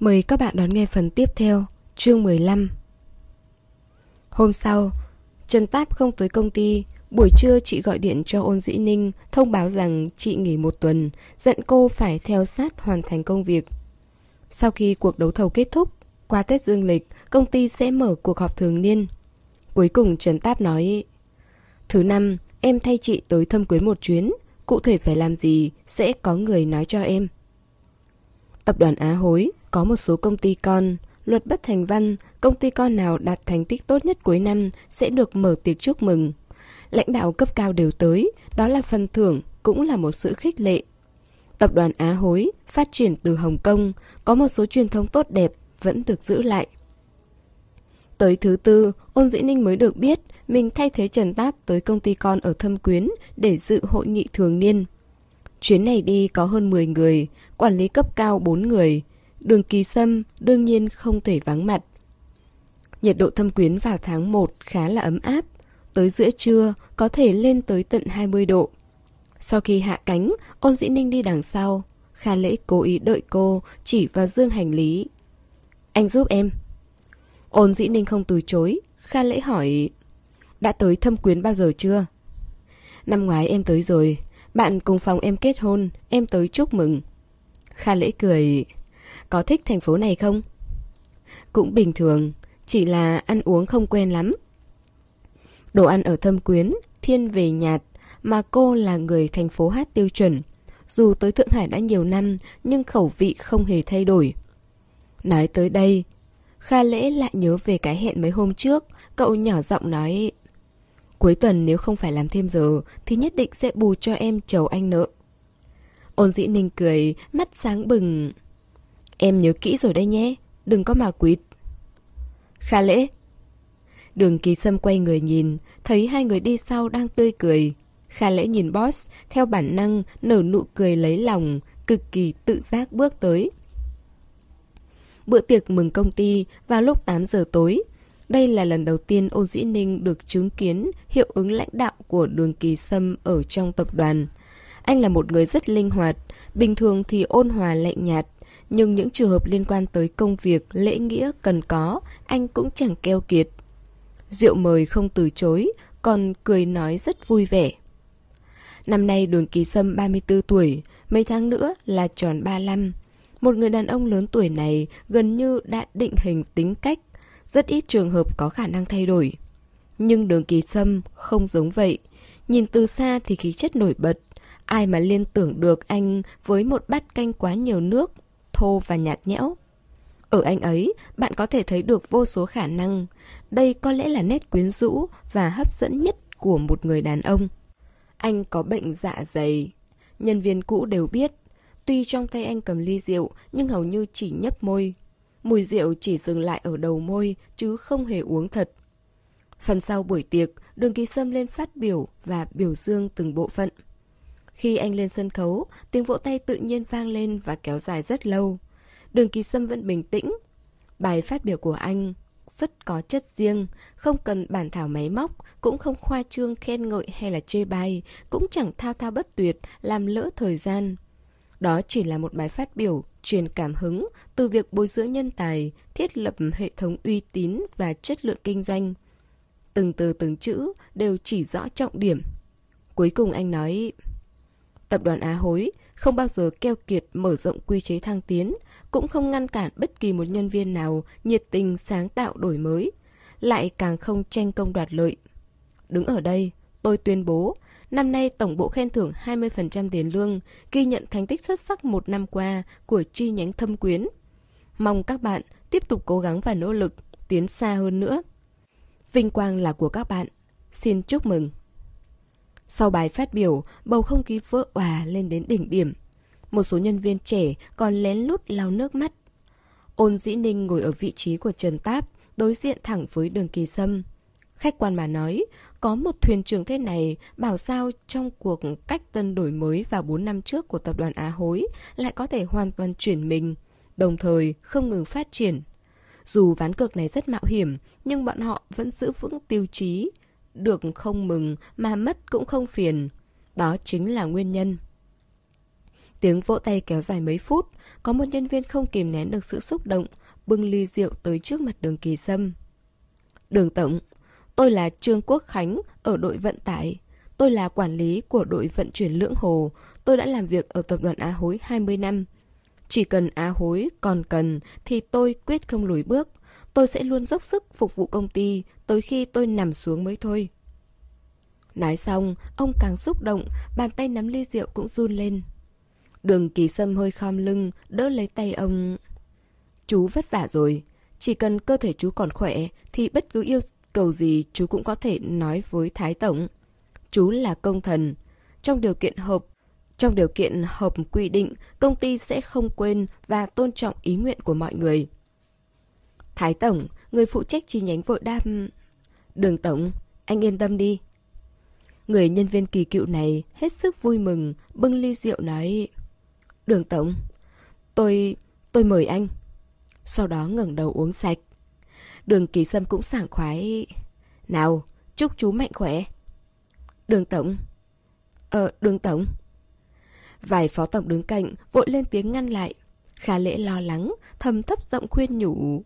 Mời các bạn đón nghe phần tiếp theo, chương 15. Hôm sau, Trần Táp không tới công ty. Buổi trưa chị gọi điện cho Ôn Dĩ Ninh thông báo rằng chị nghỉ một tuần, dặn cô phải theo sát hoàn thành công việc. Sau khi cuộc đấu thầu kết thúc, qua Tết Dương lịch, công ty sẽ mở cuộc họp thường niên. Cuối cùng Trần Táp nói Thứ năm, em thay chị tới thâm quyến một chuyến, cụ thể phải làm gì sẽ có người nói cho em. Tập đoàn Á Hối có một số công ty con, luật bất thành văn, công ty con nào đạt thành tích tốt nhất cuối năm sẽ được mở tiệc chúc mừng. Lãnh đạo cấp cao đều tới, đó là phần thưởng, cũng là một sự khích lệ. Tập đoàn Á Hối phát triển từ Hồng Kông, có một số truyền thống tốt đẹp vẫn được giữ lại. Tới thứ tư, Ôn Dĩ Ninh mới được biết mình thay thế Trần Táp tới công ty con ở Thâm Quyến để dự hội nghị thường niên. Chuyến này đi có hơn 10 người, quản lý cấp cao 4 người. Đường kỳ sâm đương nhiên không thể vắng mặt. Nhiệt độ thâm quyến vào tháng 1 khá là ấm áp. Tới giữa trưa có thể lên tới tận 20 độ. Sau khi hạ cánh, ôn dĩ ninh đi đằng sau. Kha lễ cố ý đợi cô, chỉ vào dương hành lý. Anh giúp em. Ôn dĩ ninh không từ chối. Kha lễ hỏi, đã tới thâm quyến bao giờ chưa? Năm ngoái em tới rồi, bạn cùng phòng em kết hôn, em tới chúc mừng. Kha lễ cười, có thích thành phố này không? Cũng bình thường, chỉ là ăn uống không quen lắm. Đồ ăn ở thâm quyến, thiên về nhạt, mà cô là người thành phố hát tiêu chuẩn. Dù tới Thượng Hải đã nhiều năm, nhưng khẩu vị không hề thay đổi. Nói tới đây, Kha Lễ lại nhớ về cái hẹn mấy hôm trước, cậu nhỏ giọng nói Cuối tuần nếu không phải làm thêm giờ thì nhất định sẽ bù cho em chầu anh nợ. Ôn dĩ ninh cười, mắt sáng bừng. Em nhớ kỹ rồi đây nhé, đừng có mà quýt. Kha lễ. Đường kỳ sâm quay người nhìn, thấy hai người đi sau đang tươi cười. Kha lễ nhìn boss, theo bản năng, nở nụ cười lấy lòng, cực kỳ tự giác bước tới. Bữa tiệc mừng công ty vào lúc 8 giờ tối, đây là lần đầu tiên Ôn Dĩ Ninh được chứng kiến hiệu ứng lãnh đạo của đường kỳ sâm ở trong tập đoàn. Anh là một người rất linh hoạt, bình thường thì ôn hòa lạnh nhạt, nhưng những trường hợp liên quan tới công việc, lễ nghĩa cần có, anh cũng chẳng keo kiệt. Rượu mời không từ chối, còn cười nói rất vui vẻ. Năm nay đường kỳ sâm 34 tuổi, mấy tháng nữa là tròn 35. Một người đàn ông lớn tuổi này gần như đã định hình tính cách rất ít trường hợp có khả năng thay đổi. Nhưng đường kỳ sâm không giống vậy. Nhìn từ xa thì khí chất nổi bật. Ai mà liên tưởng được anh với một bát canh quá nhiều nước, thô và nhạt nhẽo. Ở anh ấy, bạn có thể thấy được vô số khả năng. Đây có lẽ là nét quyến rũ và hấp dẫn nhất của một người đàn ông. Anh có bệnh dạ dày. Nhân viên cũ đều biết. Tuy trong tay anh cầm ly rượu, nhưng hầu như chỉ nhấp môi, Mùi rượu chỉ dừng lại ở đầu môi chứ không hề uống thật. Phần sau buổi tiệc, đường kỳ sâm lên phát biểu và biểu dương từng bộ phận. Khi anh lên sân khấu, tiếng vỗ tay tự nhiên vang lên và kéo dài rất lâu. Đường kỳ sâm vẫn bình tĩnh. Bài phát biểu của anh rất có chất riêng, không cần bản thảo máy móc, cũng không khoa trương khen ngợi hay là chê bai, cũng chẳng thao thao bất tuyệt, làm lỡ thời gian. Đó chỉ là một bài phát biểu truyền cảm hứng từ việc bồi dưỡng nhân tài, thiết lập hệ thống uy tín và chất lượng kinh doanh. Từng từ từng chữ đều chỉ rõ trọng điểm. Cuối cùng anh nói, Tập đoàn Á Hối không bao giờ keo kiệt mở rộng quy chế thăng tiến, cũng không ngăn cản bất kỳ một nhân viên nào nhiệt tình sáng tạo đổi mới, lại càng không tranh công đoạt lợi. Đứng ở đây, tôi tuyên bố Năm nay tổng bộ khen thưởng 20% tiền lương, ghi nhận thành tích xuất sắc một năm qua của chi nhánh thâm quyến. Mong các bạn tiếp tục cố gắng và nỗ lực, tiến xa hơn nữa. Vinh quang là của các bạn. Xin chúc mừng. Sau bài phát biểu, bầu không khí vỡ òa lên đến đỉnh điểm. Một số nhân viên trẻ còn lén lút lau nước mắt. Ôn dĩ ninh ngồi ở vị trí của Trần Táp, đối diện thẳng với đường kỳ sâm. Khách quan mà nói, có một thuyền trưởng thế này bảo sao trong cuộc cách tân đổi mới vào 4 năm trước của tập đoàn Á Hối lại có thể hoàn toàn chuyển mình, đồng thời không ngừng phát triển. Dù ván cược này rất mạo hiểm, nhưng bọn họ vẫn giữ vững tiêu chí. Được không mừng mà mất cũng không phiền. Đó chính là nguyên nhân. Tiếng vỗ tay kéo dài mấy phút, có một nhân viên không kìm nén được sự xúc động, bưng ly rượu tới trước mặt đường kỳ sâm. Đường Tổng, tôi là Trương Quốc Khánh ở đội vận tải. Tôi là quản lý của đội vận chuyển lưỡng hồ. Tôi đã làm việc ở tập đoàn Á Hối 20 năm. Chỉ cần Á Hối còn cần thì tôi quyết không lùi bước. Tôi sẽ luôn dốc sức phục vụ công ty tới khi tôi nằm xuống mới thôi. Nói xong, ông càng xúc động, bàn tay nắm ly rượu cũng run lên. Đường kỳ sâm hơi khom lưng, đỡ lấy tay ông. Chú vất vả rồi. Chỉ cần cơ thể chú còn khỏe, thì bất cứ yêu cầu gì chú cũng có thể nói với Thái Tổng. Chú là công thần. Trong điều kiện hợp trong điều kiện hợp quy định, công ty sẽ không quên và tôn trọng ý nguyện của mọi người. Thái Tổng, người phụ trách chi nhánh vội đáp. Đường Tổng, anh yên tâm đi. Người nhân viên kỳ cựu này hết sức vui mừng, bưng ly rượu nói. Đường Tổng, tôi... tôi mời anh. Sau đó ngẩng đầu uống sạch. Đường kỳ sâm cũng sảng khoái. Nào, chúc chú mạnh khỏe. Đường Tổng. Ờ, đường Tổng. Vài phó tổng đứng cạnh vội lên tiếng ngăn lại. Khá lễ lo lắng, thầm thấp giọng khuyên nhủ.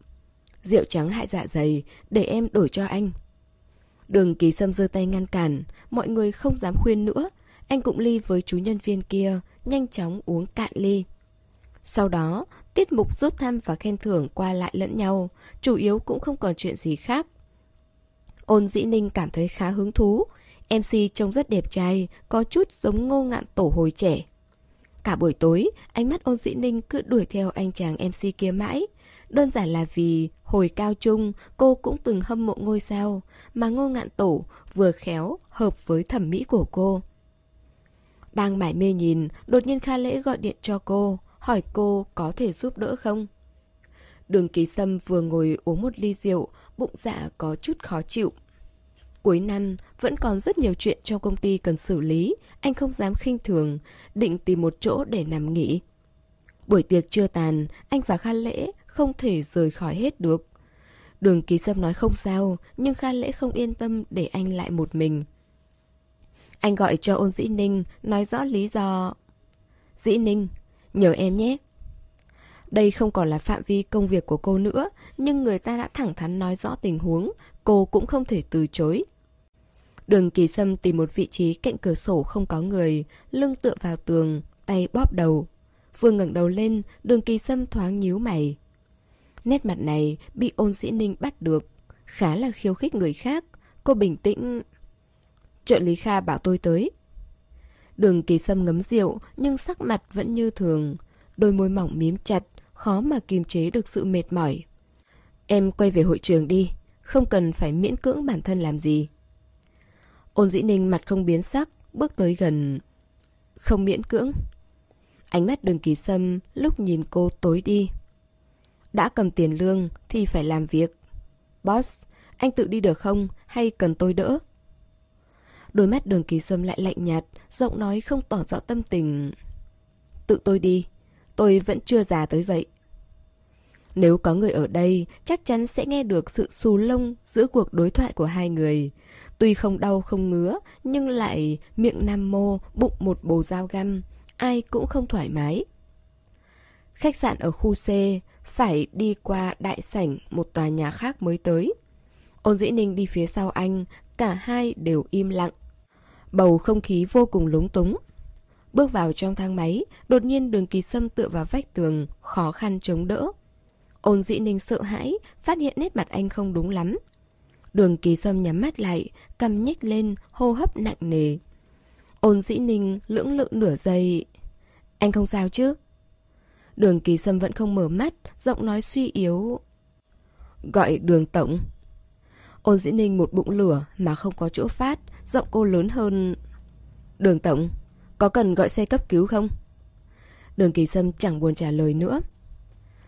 Rượu trắng hại dạ dày, để em đổi cho anh. Đường kỳ sâm giơ tay ngăn cản, mọi người không dám khuyên nữa. Anh cũng ly với chú nhân viên kia, nhanh chóng uống cạn ly. Sau đó, tiết mục rút thăm và khen thưởng qua lại lẫn nhau, chủ yếu cũng không còn chuyện gì khác. Ôn dĩ ninh cảm thấy khá hứng thú. MC trông rất đẹp trai, có chút giống ngô ngạn tổ hồi trẻ. Cả buổi tối, ánh mắt ôn dĩ ninh cứ đuổi theo anh chàng MC kia mãi. Đơn giản là vì hồi cao trung cô cũng từng hâm mộ ngôi sao, mà ngô ngạn tổ vừa khéo hợp với thẩm mỹ của cô. Đang mải mê nhìn, đột nhiên Kha Lễ gọi điện cho cô, hỏi cô có thể giúp đỡ không? Đường Kỳ Sâm vừa ngồi uống một ly rượu, bụng dạ có chút khó chịu. Cuối năm, vẫn còn rất nhiều chuyện trong công ty cần xử lý, anh không dám khinh thường, định tìm một chỗ để nằm nghỉ. Buổi tiệc chưa tàn, anh và Kha Lễ không thể rời khỏi hết được. Đường Kỳ Sâm nói không sao, nhưng Kha Lễ không yên tâm để anh lại một mình. Anh gọi cho ôn dĩ ninh, nói rõ lý do. Dĩ ninh, nhờ em nhé. Đây không còn là phạm vi công việc của cô nữa, nhưng người ta đã thẳng thắn nói rõ tình huống, cô cũng không thể từ chối. Đường kỳ sâm tìm một vị trí cạnh cửa sổ không có người, lưng tựa vào tường, tay bóp đầu. Vừa ngẩng đầu lên, đường kỳ sâm thoáng nhíu mày. Nét mặt này bị ôn sĩ ninh bắt được, khá là khiêu khích người khác. Cô bình tĩnh... Trợ lý Kha bảo tôi tới. Đường kỳ sâm ngấm rượu nhưng sắc mặt vẫn như thường. Đôi môi mỏng mím chặt, khó mà kiềm chế được sự mệt mỏi. Em quay về hội trường đi, không cần phải miễn cưỡng bản thân làm gì. Ôn dĩ ninh mặt không biến sắc, bước tới gần. Không miễn cưỡng. Ánh mắt đường kỳ sâm lúc nhìn cô tối đi. Đã cầm tiền lương thì phải làm việc. Boss, anh tự đi được không hay cần tôi đỡ? Đôi mắt đường kỳ sâm lại lạnh nhạt, giọng nói không tỏ rõ tâm tình. Tự tôi đi, tôi vẫn chưa già tới vậy. Nếu có người ở đây, chắc chắn sẽ nghe được sự xù lông giữa cuộc đối thoại của hai người. Tuy không đau không ngứa, nhưng lại miệng nam mô, bụng một bồ dao găm, ai cũng không thoải mái. Khách sạn ở khu C, phải đi qua đại sảnh một tòa nhà khác mới tới. Ôn dĩ ninh đi phía sau anh, cả hai đều im lặng. Bầu không khí vô cùng lúng túng. Bước vào trong thang máy, đột nhiên đường kỳ sâm tựa vào vách tường, khó khăn chống đỡ. Ôn dĩ ninh sợ hãi, phát hiện nét mặt anh không đúng lắm. Đường kỳ sâm nhắm mắt lại, cầm nhích lên, hô hấp nặng nề. Ôn dĩ ninh lưỡng lự nửa giây. Anh không sao chứ? Đường kỳ sâm vẫn không mở mắt, giọng nói suy yếu. Gọi đường tổng. Ôn dĩ ninh một bụng lửa mà không có chỗ phát, giọng cô lớn hơn. Đường tổng, có cần gọi xe cấp cứu không? Đường kỳ sâm chẳng buồn trả lời nữa.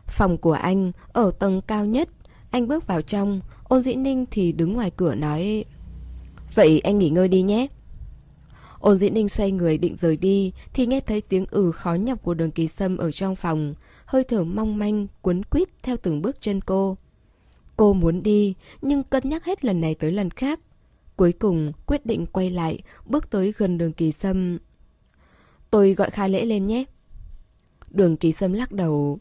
Phòng của anh ở tầng cao nhất, anh bước vào trong, ôn dĩ ninh thì đứng ngoài cửa nói Vậy anh nghỉ ngơi đi nhé. Ôn Diễn ninh xoay người định rời đi thì nghe thấy tiếng ừ khó nhọc của đường kỳ sâm ở trong phòng, hơi thở mong manh, cuốn quýt theo từng bước chân cô. Cô muốn đi, nhưng cân nhắc hết lần này tới lần khác. Cuối cùng quyết định quay lại, bước tới gần đường kỳ sâm. Tôi gọi Kha Lễ lên nhé. Đường kỳ sâm lắc đầu.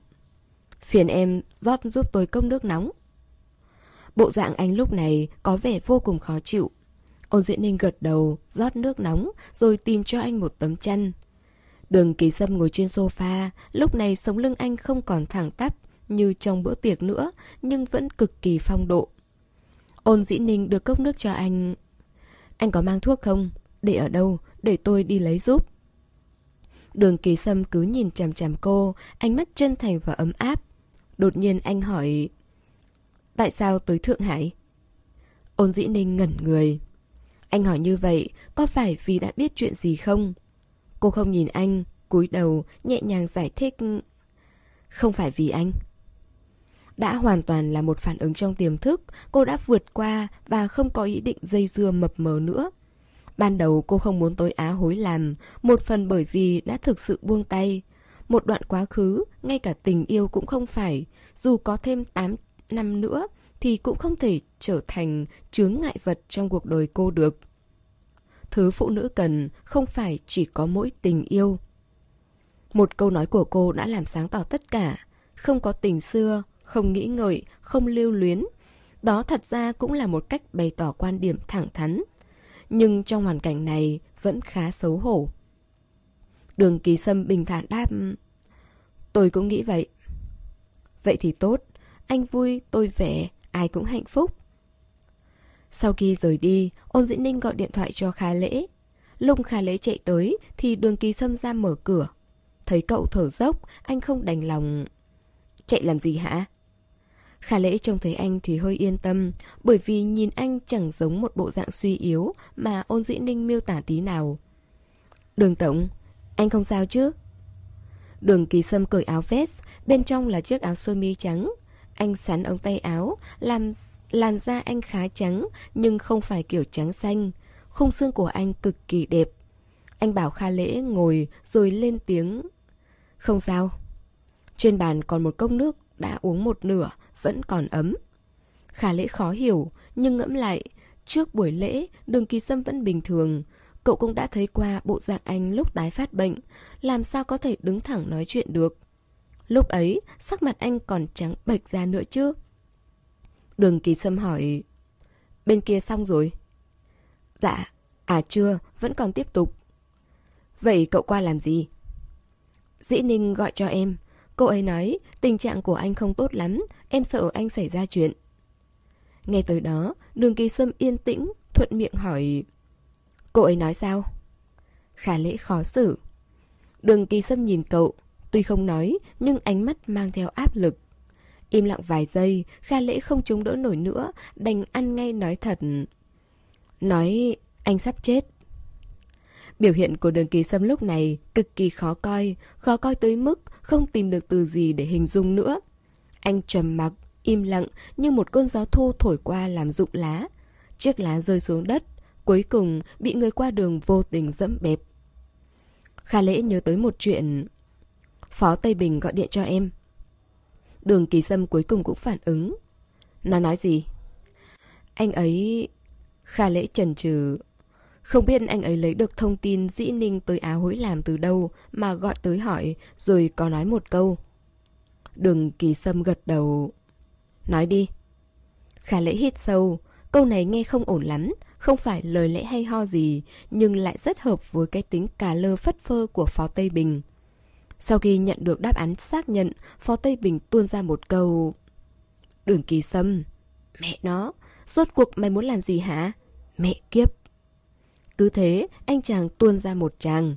Phiền em rót giúp tôi cốc nước nóng. Bộ dạng anh lúc này có vẻ vô cùng khó chịu. Ôn diễn ninh gật đầu, rót nước nóng, rồi tìm cho anh một tấm chăn. Đường kỳ sâm ngồi trên sofa, lúc này sống lưng anh không còn thẳng tắp như trong bữa tiệc nữa, nhưng vẫn cực kỳ phong độ. Ôn dĩ ninh được cốc nước cho anh. Anh có mang thuốc không? Để ở đâu? Để tôi đi lấy giúp. Đường kỳ sâm cứ nhìn chằm chằm cô, ánh mắt chân thành và ấm áp. Đột nhiên anh hỏi Tại sao tới Thượng Hải? Ôn dĩ ninh ngẩn người anh hỏi như vậy, Có phải vì đã biết chuyện gì không? Cô không nhìn anh, cúi đầu, nhẹ nhàng giải thích. Không phải vì anh. Đã hoàn toàn là một phản ứng trong tiềm thức, Cô đã vượt qua Và không có ý định dây dưa mập mờ nữa. Ban đầu cô không muốn tối á hối làm, Một phần bởi vì đã thực sự buông tay. Một đoạn quá khứ, Ngay cả tình yêu cũng không phải, Dù có thêm 8 năm nữa thì cũng không thể trở thành chướng ngại vật trong cuộc đời cô được. Thứ phụ nữ cần không phải chỉ có mỗi tình yêu. Một câu nói của cô đã làm sáng tỏ tất cả. Không có tình xưa, không nghĩ ngợi, không lưu luyến. Đó thật ra cũng là một cách bày tỏ quan điểm thẳng thắn. Nhưng trong hoàn cảnh này vẫn khá xấu hổ. Đường kỳ sâm bình thản đáp Tôi cũng nghĩ vậy. Vậy thì tốt. Anh vui, tôi vẻ, ai cũng hạnh phúc Sau khi rời đi Ôn dĩ ninh gọi điện thoại cho Khá Lễ Lúc Khá Lễ chạy tới Thì đường kỳ sâm ra mở cửa Thấy cậu thở dốc Anh không đành lòng Chạy làm gì hả? Khả lễ trông thấy anh thì hơi yên tâm, bởi vì nhìn anh chẳng giống một bộ dạng suy yếu mà ôn dĩ ninh miêu tả tí nào. Đường Tổng, anh không sao chứ? Đường kỳ sâm cởi áo vest, bên trong là chiếc áo sơ mi trắng. Anh sắn ống tay áo, làm làn da anh khá trắng nhưng không phải kiểu trắng xanh. Khung xương của anh cực kỳ đẹp. Anh bảo Kha Lễ ngồi rồi lên tiếng. Không sao. Trên bàn còn một cốc nước đã uống một nửa, vẫn còn ấm. Khả lễ khó hiểu, nhưng ngẫm lại, trước buổi lễ, đường kỳ sâm vẫn bình thường. Cậu cũng đã thấy qua bộ dạng anh lúc tái phát bệnh, làm sao có thể đứng thẳng nói chuyện được. Lúc ấy, sắc mặt anh còn trắng bệch ra nữa chứ. Đường kỳ sâm hỏi, bên kia xong rồi? Dạ, à chưa, vẫn còn tiếp tục. Vậy cậu qua làm gì? Dĩ Ninh gọi cho em, Cô ấy nói tình trạng của anh không tốt lắm, em sợ anh xảy ra chuyện. Nghe tới đó, đường kỳ sâm yên tĩnh, thuận miệng hỏi Cô ấy nói sao? Khả lễ khó xử. Đường kỳ sâm nhìn cậu, tuy không nói nhưng ánh mắt mang theo áp lực. Im lặng vài giây, Kha Lễ không chống đỡ nổi nữa, đành ăn ngay nói thật. Nói anh sắp chết. Biểu hiện của đường kỳ sâm lúc này cực kỳ khó coi, khó coi tới mức không tìm được từ gì để hình dung nữa. Anh trầm mặc, im lặng như một cơn gió thu thổi qua làm rụng lá. Chiếc lá rơi xuống đất, cuối cùng bị người qua đường vô tình dẫm bẹp. Kha lễ nhớ tới một chuyện. Phó Tây Bình gọi điện cho em. Đường kỳ sâm cuối cùng cũng phản ứng. Nó nói gì? Anh ấy... Kha lễ trần trừ không biết anh ấy lấy được thông tin dĩ ninh tới Á hối làm từ đâu mà gọi tới hỏi, rồi có nói một câu. Đường kỳ sâm gật đầu. Nói đi. Khả lễ hít sâu. Câu này nghe không ổn lắm. Không phải lời lẽ hay ho gì, nhưng lại rất hợp với cái tính cà lơ phất phơ của Phó Tây Bình. Sau khi nhận được đáp án xác nhận, Phó Tây Bình tuôn ra một câu. Đường kỳ sâm. Mẹ nó, rốt cuộc mày muốn làm gì hả? Mẹ kiếp. Cứ thế, anh chàng tuôn ra một tràng.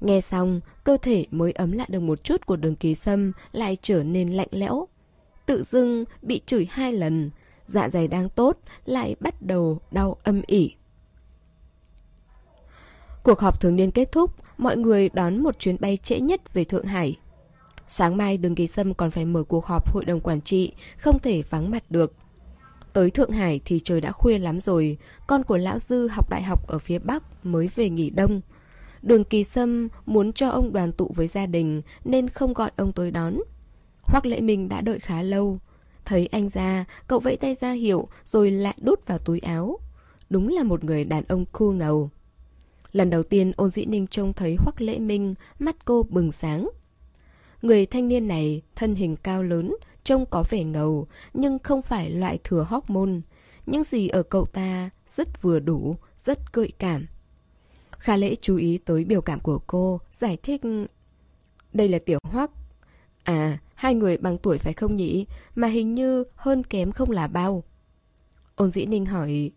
Nghe xong, cơ thể mới ấm lại được một chút của đường kỳ sâm lại trở nên lạnh lẽo. Tự dưng bị chửi hai lần, dạ dày đang tốt lại bắt đầu đau âm ỉ. Cuộc họp thường niên kết thúc, mọi người đón một chuyến bay trễ nhất về Thượng Hải. Sáng mai đường kỳ sâm còn phải mở cuộc họp hội đồng quản trị, không thể vắng mặt được. Tới Thượng Hải thì trời đã khuya lắm rồi, con của Lão Dư học đại học ở phía Bắc mới về nghỉ đông. Đường Kỳ Sâm muốn cho ông đoàn tụ với gia đình nên không gọi ông tới đón. Hoắc Lễ Minh đã đợi khá lâu. Thấy anh ra, cậu vẫy tay ra hiệu rồi lại đút vào túi áo. Đúng là một người đàn ông cool ngầu. Lần đầu tiên ôn dĩ ninh trông thấy Hoắc Lễ Minh, mắt cô bừng sáng. Người thanh niên này thân hình cao lớn, trông có vẻ ngầu, nhưng không phải loại thừa hormone. Những gì ở cậu ta rất vừa đủ, rất gợi cảm. Kha lễ chú ý tới biểu cảm của cô, giải thích... Đây là tiểu hoắc. À, hai người bằng tuổi phải không nhỉ? Mà hình như hơn kém không là bao. Ôn dĩ ninh hỏi...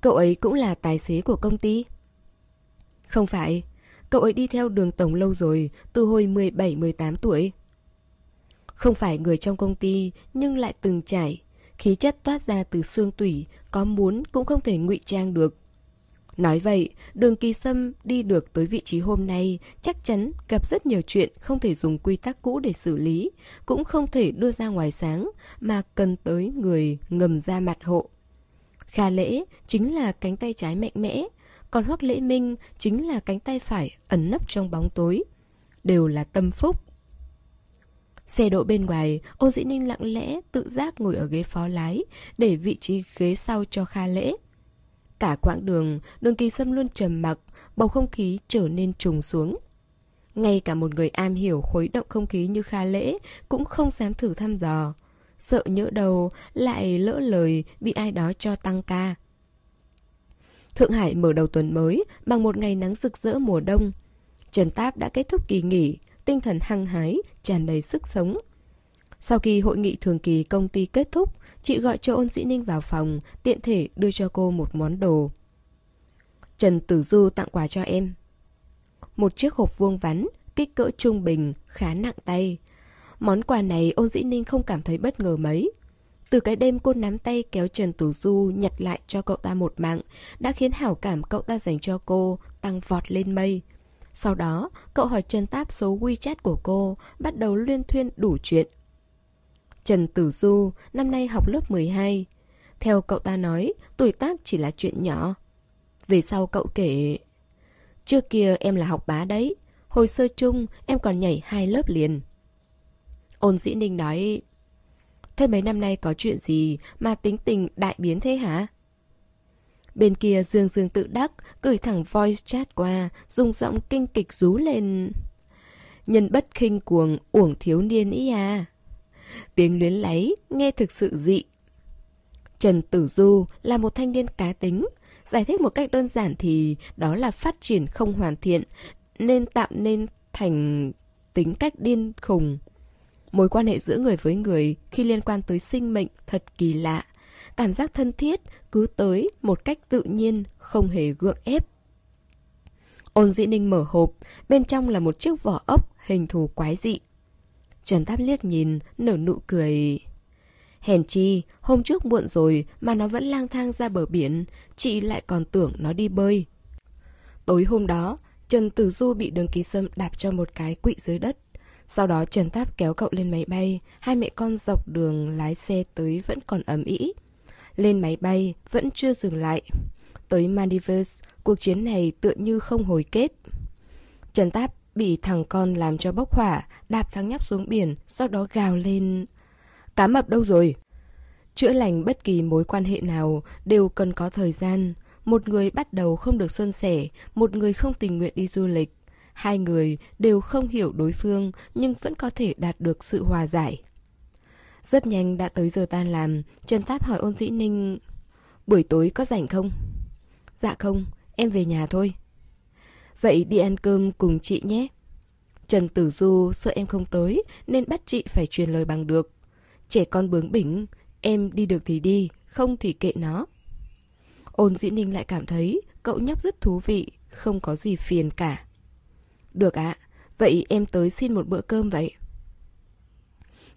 Cậu ấy cũng là tài xế của công ty? Không phải, cậu ấy đi theo đường tổng lâu rồi, từ hồi 17-18 tuổi. Không phải người trong công ty, nhưng lại từng trải. Khí chất toát ra từ xương tủy, có muốn cũng không thể ngụy trang được. Nói vậy, đường kỳ sâm đi được tới vị trí hôm nay chắc chắn gặp rất nhiều chuyện không thể dùng quy tắc cũ để xử lý, cũng không thể đưa ra ngoài sáng, mà cần tới người ngầm ra mặt hộ. Kha lễ chính là cánh tay trái mạnh mẽ, còn Hoắc Lễ Minh chính là cánh tay phải ẩn nấp trong bóng tối. Đều là tâm phúc. Xe đỗ bên ngoài, Ôn Dĩ Ninh lặng lẽ tự giác ngồi ở ghế phó lái, để vị trí ghế sau cho Kha Lễ. Cả quãng đường, đường kỳ sâm luôn trầm mặc, bầu không khí trở nên trùng xuống. Ngay cả một người am hiểu khuấy động không khí như Kha Lễ cũng không dám thử thăm dò. Sợ nhỡ đầu lại lỡ lời bị ai đó cho tăng ca. Thượng Hải mở đầu tuần mới bằng một ngày nắng rực rỡ mùa đông. Trần Táp đã kết thúc kỳ nghỉ, tinh thần hăng hái, tràn đầy sức sống. Sau khi hội nghị thường kỳ công ty kết thúc, chị gọi cho ôn dĩ ninh vào phòng, tiện thể đưa cho cô một món đồ. Trần Tử Du tặng quà cho em. Một chiếc hộp vuông vắn, kích cỡ trung bình, khá nặng tay. Món quà này ôn dĩ ninh không cảm thấy bất ngờ mấy. Từ cái đêm cô nắm tay kéo Trần Tử Du nhặt lại cho cậu ta một mạng, đã khiến hảo cảm cậu ta dành cho cô tăng vọt lên mây. Sau đó, cậu hỏi Trần Táp số WeChat của cô, bắt đầu liên thuyên đủ chuyện. Trần Tử Du, năm nay học lớp 12. Theo cậu ta nói, tuổi tác chỉ là chuyện nhỏ. Về sau cậu kể... Trước kia em là học bá đấy. Hồi sơ chung, em còn nhảy hai lớp liền. Ôn dĩ ninh nói... Thế mấy năm nay có chuyện gì mà tính tình đại biến thế hả? Bên kia Dương Dương tự đắc, gửi thẳng voice chat qua, dùng giọng kinh kịch rú lên. Nhân bất khinh cuồng, uổng thiếu niên ý à. Tiếng luyến lấy, nghe thực sự dị. Trần Tử Du là một thanh niên cá tính. Giải thích một cách đơn giản thì đó là phát triển không hoàn thiện, nên tạo nên thành tính cách điên khùng. Mối quan hệ giữa người với người khi liên quan tới sinh mệnh thật kỳ lạ. Cảm giác thân thiết cứ tới một cách tự nhiên, không hề gượng ép. Ôn dĩ ninh mở hộp, bên trong là một chiếc vỏ ốc hình thù quái dị. Trần Táp liếc nhìn, nở nụ cười. Hèn chi, hôm trước muộn rồi mà nó vẫn lang thang ra bờ biển, chị lại còn tưởng nó đi bơi. Tối hôm đó, Trần Tử Du bị đường ký sâm đạp cho một cái quỵ dưới đất. Sau đó Trần Táp kéo cậu lên máy bay, hai mẹ con dọc đường lái xe tới vẫn còn ấm ĩ. Lên máy bay, vẫn chưa dừng lại. Tới Maldives, cuộc chiến này tựa như không hồi kết. Trần Táp bị thằng con làm cho bốc hỏa, đạp thằng nhóc xuống biển, sau đó gào lên. Cá mập đâu rồi? Chữa lành bất kỳ mối quan hệ nào đều cần có thời gian. Một người bắt đầu không được xuân sẻ, một người không tình nguyện đi du lịch. Hai người đều không hiểu đối phương nhưng vẫn có thể đạt được sự hòa giải. Rất nhanh đã tới giờ tan làm, Trần Táp hỏi ôn dĩ ninh Buổi tối có rảnh không? Dạ không, em về nhà thôi. Vậy đi ăn cơm cùng chị nhé. Trần Tử Du sợ em không tới nên bắt chị phải truyền lời bằng được. Trẻ con bướng bỉnh, em đi được thì đi, không thì kệ nó. Ôn dĩ ninh lại cảm thấy cậu nhóc rất thú vị, không có gì phiền cả. Được ạ, vậy em tới xin một bữa cơm vậy.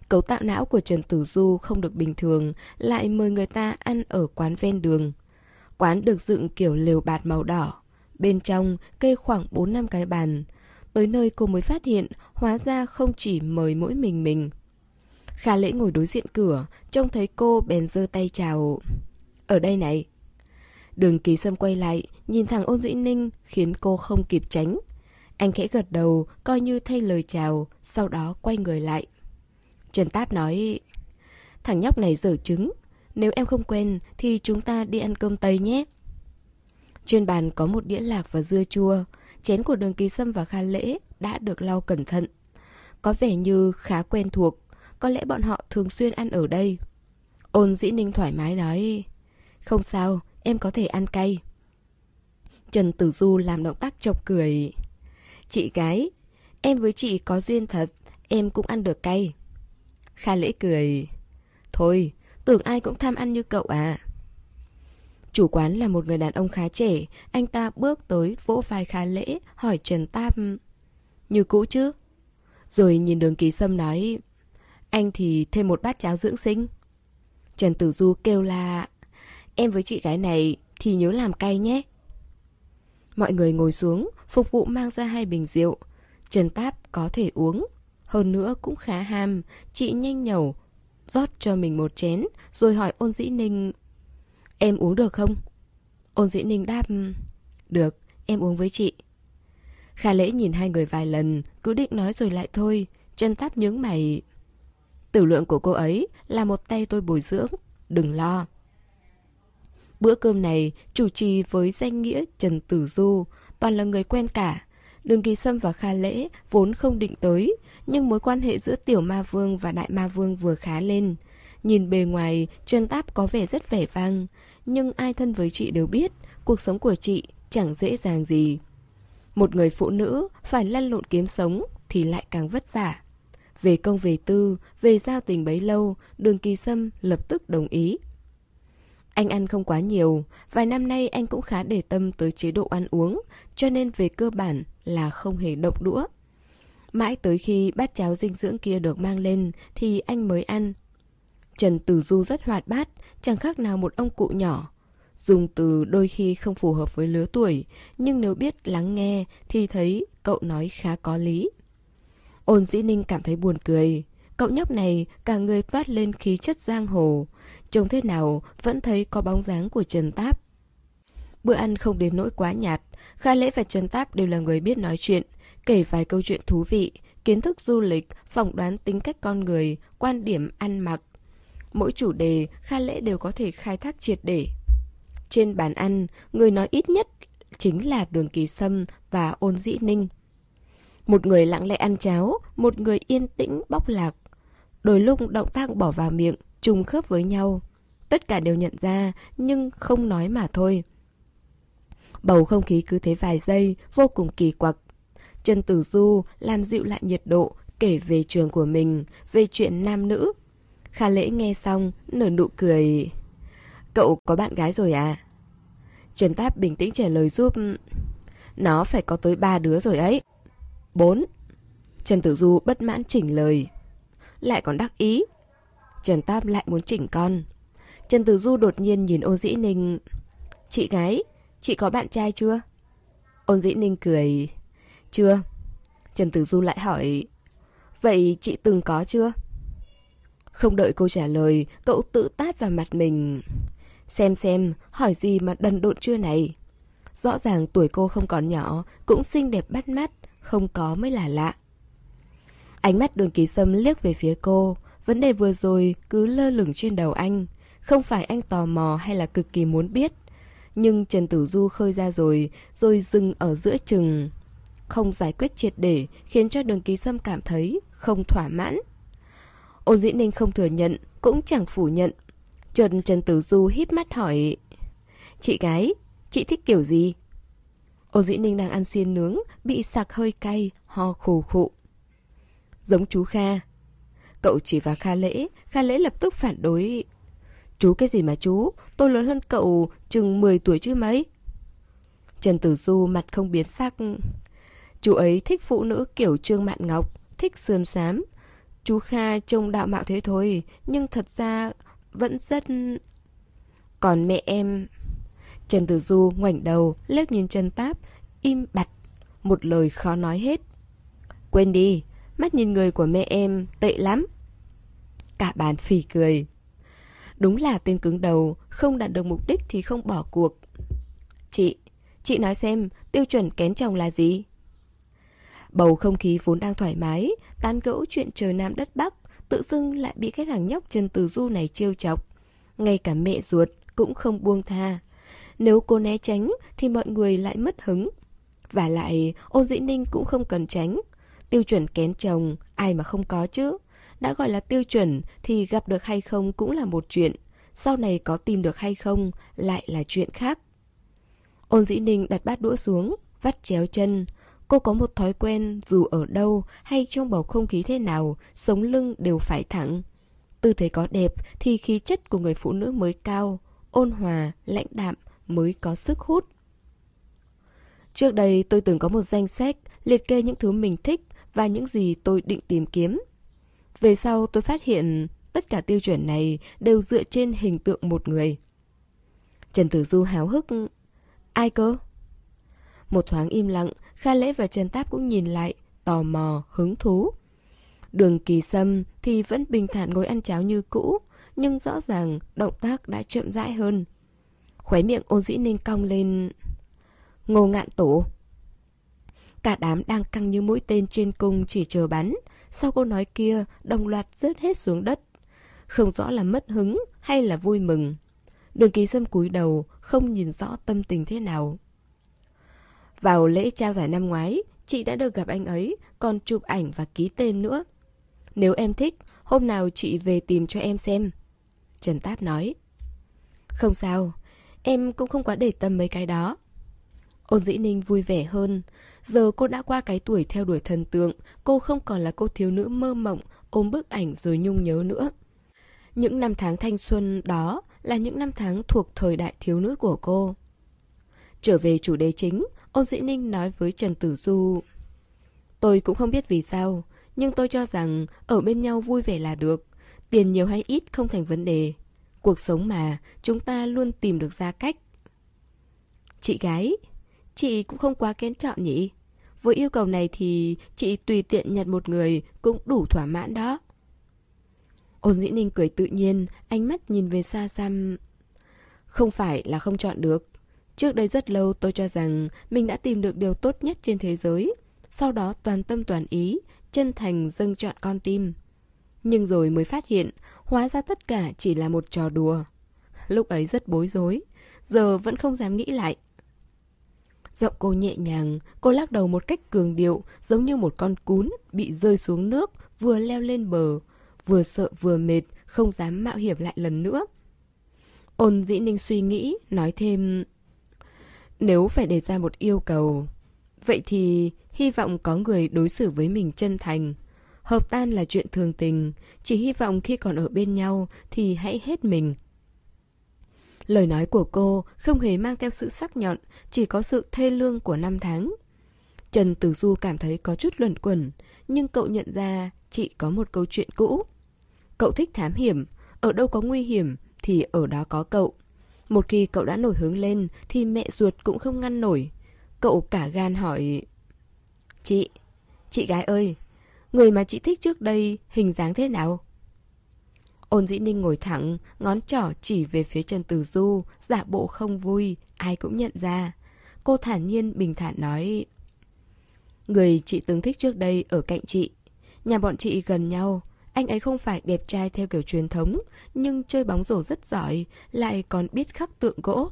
Cấu tạo não của Trần Tử Du không được bình thường, lại mời người ta ăn ở quán ven đường. Quán được dựng kiểu lều bạt màu đỏ. Bên trong kê khoảng 4 năm cái bàn. Tới nơi cô mới phát hiện, hóa ra không chỉ mời mỗi mình mình. Khả lễ ngồi đối diện cửa, trông thấy cô bèn giơ tay chào. Ở đây này. Đường kỳ sâm quay lại, nhìn thằng ôn dĩ ninh khiến cô không kịp tránh. Anh khẽ gật đầu, coi như thay lời chào, sau đó quay người lại. Trần Táp nói, thằng nhóc này dở trứng, nếu em không quen thì chúng ta đi ăn cơm Tây nhé. Trên bàn có một đĩa lạc và dưa chua, chén của đường kỳ sâm và kha lễ đã được lau cẩn thận. Có vẻ như khá quen thuộc Có lẽ bọn họ thường xuyên ăn ở đây Ôn dĩ ninh thoải mái nói Không sao, em có thể ăn cay Trần Tử Du làm động tác chọc cười Chị gái Em với chị có duyên thật Em cũng ăn được cay. Kha lễ cười. Thôi, tưởng ai cũng tham ăn như cậu à. Chủ quán là một người đàn ông khá trẻ Anh ta bước tới vỗ vai Kha lễ Hỏi Trần Tam Như cũ chứ? Rồi nhìn đường ký sâm nói Anh thì thêm một bát cháo dưỡng sinh. Trần Tử Du kêu là Em với chị gái này thì nhớ làm cay nhé. Mọi người ngồi xuống Phục vụ mang ra hai bình rượu. Trần Táp có thể uống Hơn nữa cũng khá ham. Chị nhanh nhẩu rót cho mình một chén Rồi hỏi ôn dĩ ninh Em uống được không? Ôn dĩ ninh đáp Được, em uống với chị. Khả lễ nhìn hai người vài lần Cứ định nói rồi lại thôi. Trần Táp nhướng mày Tử lượng của cô ấy là một tay tôi bồi dưỡng Đừng lo. Bữa cơm này chủ trì với danh nghĩa Trần Tử Du Toàn là người quen cả. Đường Kỳ Sâm và Kha Lễ vốn không định tới Nhưng mối quan hệ giữa Tiểu Ma Vương và Đại Ma Vương vừa khá lên. Nhìn bề ngoài, Trần Táp có vẻ rất vẻ vang Nhưng ai thân với chị đều biết Cuộc sống của chị chẳng dễ dàng gì. Một người phụ nữ phải lăn lộn kiếm sống Thì lại càng vất vả. Về công về tư, về giao tình bấy lâu Đường Kỳ Sâm lập tức đồng ý anh ăn không quá nhiều, vài năm nay anh cũng khá để tâm tới chế độ ăn uống, cho nên về cơ bản là không hề động đũa. Mãi tới khi bát cháo dinh dưỡng kia được mang lên thì anh mới ăn. Trần Tử Du rất hoạt bát, chẳng khác nào một ông cụ nhỏ. Dùng từ đôi khi không phù hợp với lứa tuổi, nhưng nếu biết lắng nghe thì thấy cậu nói khá có lý. Ôn dĩ ninh cảm thấy buồn cười. Cậu nhóc này cả người phát lên khí chất giang hồ, Trông thế nào vẫn thấy có bóng dáng của Trần Táp. Bữa ăn không đến nỗi quá nhạt, Kha Lễ và Trần Táp đều là người biết nói chuyện, kể vài câu chuyện thú vị, kiến thức du lịch, phỏng đoán tính cách con người, quan điểm ăn mặc. Mỗi chủ đề, Kha Lễ đều có thể khai thác triệt để. Trên bàn ăn, người nói ít nhất chính là Đường Kỳ Sâm và Ôn Dĩ Ninh. Một người lặng lẽ ăn cháo, một người yên tĩnh bóc lạc. Đôi lúc động tác bỏ vào miệng, trùng khớp với nhau. Tất cả đều nhận ra, nhưng không nói mà thôi. Bầu không khí cứ thế vài giây, vô cùng kỳ quặc. Trần Tử Du làm dịu lại nhiệt độ, kể về trường của mình, về chuyện nam nữ. Kha lễ nghe xong, nở nụ cười. Cậu có bạn gái rồi à? Trần Táp bình tĩnh trả lời giúp. Nó phải có tới ba đứa rồi ấy. Bốn. Trần Tử Du bất mãn chỉnh lời. Lại còn đắc ý. Trần Táp lại muốn chỉnh con. Trần Tử Du đột nhiên nhìn Ôn Dĩ Ninh. Chị gái, chị có bạn trai chưa? Ôn Dĩ Ninh cười. Chưa. Trần Tử Du lại hỏi. Vậy chị từng có chưa? Không đợi cô trả lời, cậu tự tát vào mặt mình. Xem xem, hỏi gì mà đần độn chưa này? Rõ ràng tuổi cô không còn nhỏ, cũng xinh đẹp bắt mắt, không có mới là lạ. Ánh mắt đường ký sâm liếc về phía cô, Vấn đề vừa rồi cứ lơ lửng trên đầu anh. Không phải anh tò mò hay là cực kỳ muốn biết. Nhưng Trần Tử Du khơi ra rồi Rồi dừng ở giữa chừng. Không giải quyết triệt để Khiến cho đường ký sâm cảm thấy không thỏa mãn. Ôn dĩ ninh không thừa nhận Cũng chẳng phủ nhận. Trần Trần Tử Du híp mắt hỏi Chị gái, chị thích kiểu gì? Ôn dĩ ninh đang ăn xiên nướng Bị sạc hơi cay, ho khù khụ. Giống chú Kha Cậu chỉ vào Kha Lễ, Kha Lễ lập tức phản đối. Chú cái gì mà chú, tôi lớn hơn cậu chừng 10 tuổi chứ mấy. Trần Tử Du mặt không biến sắc. Chú ấy thích phụ nữ kiểu Trương Mạn Ngọc, thích sườn xám. Chú Kha trông đạo mạo thế thôi, nhưng thật ra vẫn rất... Còn mẹ em... Trần Tử Du ngoảnh đầu, liếc nhìn Trần Táp, im bặt, một lời khó nói hết. Quên đi, mắt nhìn người của mẹ em tệ lắm. Cả bàn phì cười. Đúng là tên cứng đầu, không đạt được mục đích thì không bỏ cuộc. Chị, chị nói xem, tiêu chuẩn kén chồng là gì? Bầu không khí vốn đang thoải mái, tán gẫu chuyện trời Nam đất Bắc, tự dưng lại bị cái thằng nhóc chân Từ Du này trêu chọc. Ngay cả mẹ ruột cũng không buông tha. Nếu cô né tránh thì mọi người lại mất hứng. Và lại, ôn dĩ ninh cũng không cần tránh. Tiêu chuẩn kén chồng, Ai mà không có chứ? Đã gọi là tiêu chuẩn thì gặp được hay không cũng là một chuyện. Sau này có tìm được hay không lại là chuyện khác. Ôn dĩ ninh đặt bát đũa xuống, vắt chéo chân. Cô có một thói quen dù ở đâu hay trong bầu không khí thế nào, sống lưng đều phải thẳng. Tư thế có đẹp thì khí chất của người phụ nữ mới cao, ôn hòa, lãnh đạm mới có sức hút. Trước đây tôi từng có một danh sách liệt kê những thứ mình thích và những gì tôi định tìm kiếm. Về sau tôi phát hiện tất cả tiêu chuẩn này đều dựa trên hình tượng một người. Trần Tử Du háo hức. Ai cơ? Một thoáng im lặng, Kha Lễ và Trần Táp cũng nhìn lại, tò mò, hứng thú. Đường kỳ sâm thì vẫn bình thản ngồi ăn cháo như cũ, nhưng rõ ràng động tác đã chậm rãi hơn. Khóe miệng ôn dĩ ninh cong lên... Ngô ngạn tổ Cả đám đang căng như mũi tên trên cung chỉ chờ bắn. Sau câu nói kia, đồng loạt rớt hết xuống đất. Không rõ là mất hứng hay là vui mừng. Đường kỳ sâm cúi đầu, không nhìn rõ tâm tình thế nào. Vào lễ trao giải năm ngoái, chị đã được gặp anh ấy, còn chụp ảnh và ký tên nữa. Nếu em thích, hôm nào chị về tìm cho em xem. Trần Táp nói. Không sao, em cũng không quá để tâm mấy cái đó. Ôn dĩ ninh vui vẻ hơn. Giờ cô đã qua cái tuổi theo đuổi thần tượng, cô không còn là cô thiếu nữ mơ mộng, ôm bức ảnh rồi nhung nhớ nữa. Những năm tháng thanh xuân đó là những năm tháng thuộc thời đại thiếu nữ của cô. Trở về chủ đề chính, ôn dĩ ninh nói với Trần Tử Du. Tôi cũng không biết vì sao, nhưng tôi cho rằng ở bên nhau vui vẻ là được. Tiền nhiều hay ít không thành vấn đề. Cuộc sống mà, chúng ta luôn tìm được ra cách. Chị gái, chị cũng không quá kén chọn nhỉ? Với yêu cầu này thì chị tùy tiện nhặt một người cũng đủ thỏa mãn đó. Ôn dĩ ninh cười tự nhiên, ánh mắt nhìn về xa xăm. Không phải là không chọn được. Trước đây rất lâu tôi cho rằng mình đã tìm được điều tốt nhất trên thế giới. Sau đó toàn tâm toàn ý, chân thành dâng chọn con tim. Nhưng rồi mới phát hiện, hóa ra tất cả chỉ là một trò đùa. Lúc ấy rất bối rối, giờ vẫn không dám nghĩ lại. Giọng cô nhẹ nhàng, cô lắc đầu một cách cường điệu, giống như một con cún bị rơi xuống nước, vừa leo lên bờ, vừa sợ vừa mệt, không dám mạo hiểm lại lần nữa. Ôn dĩ ninh suy nghĩ, nói thêm... Nếu phải đề ra một yêu cầu, vậy thì hy vọng có người đối xử với mình chân thành. Hợp tan là chuyện thường tình, chỉ hy vọng khi còn ở bên nhau thì hãy hết mình, Lời nói của cô không hề mang theo sự sắc nhọn, chỉ có sự thê lương của năm tháng. Trần Tử Du cảm thấy có chút luẩn quẩn, nhưng cậu nhận ra chị có một câu chuyện cũ. Cậu thích thám hiểm, ở đâu có nguy hiểm thì ở đó có cậu. Một khi cậu đã nổi hướng lên thì mẹ ruột cũng không ngăn nổi. Cậu cả gan hỏi... Chị, chị gái ơi, người mà chị thích trước đây hình dáng thế nào? Ôn dĩ ninh ngồi thẳng, ngón trỏ chỉ về phía Trần Tử Du, giả bộ không vui, ai cũng nhận ra. Cô thản nhiên bình thản nói Người chị từng thích trước đây ở cạnh chị. Nhà bọn chị gần nhau. Anh ấy không phải đẹp trai theo kiểu truyền thống Nhưng chơi bóng rổ rất giỏi Lại còn biết khắc tượng gỗ.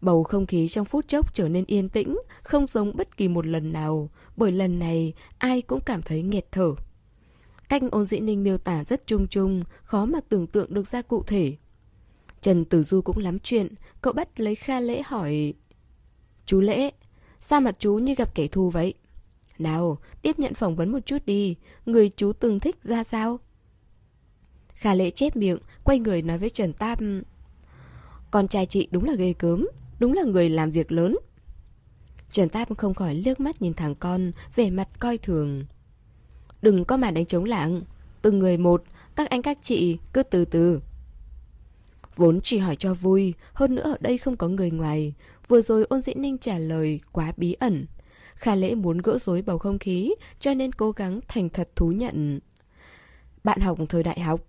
Bầu không khí trong phút chốc trở nên yên tĩnh Không giống bất kỳ một lần nào Bởi lần này ai cũng cảm thấy nghẹt thở. Cách ôn dĩ ninh miêu tả rất chung chung, khó mà tưởng tượng được ra cụ thể. Trần Tử Du cũng lắm chuyện, cậu bắt lấy Kha Lễ hỏi Chú Lễ, sao mặt chú như gặp kẻ thù vậy? Nào, tiếp nhận phỏng vấn một chút đi, người chú từng thích ra sao? Kha Lễ chép miệng, quay người nói với Trần Tam Con trai chị đúng là ghê cớm, đúng là người làm việc lớn. Trần Tam không khỏi liếc mắt nhìn thằng con, vẻ mặt coi thường. Đừng có mà đánh trống lạng Từng người một, Các anh các chị cứ từ từ. Vốn chỉ hỏi cho vui, Hơn nữa ở đây không có người ngoài. Vừa rồi ôn dĩ ninh trả lời quá bí ẩn. Khả lễ muốn gỡ rối bầu không khí, Cho nên cố gắng thành thật thú nhận. Bạn học thời đại học,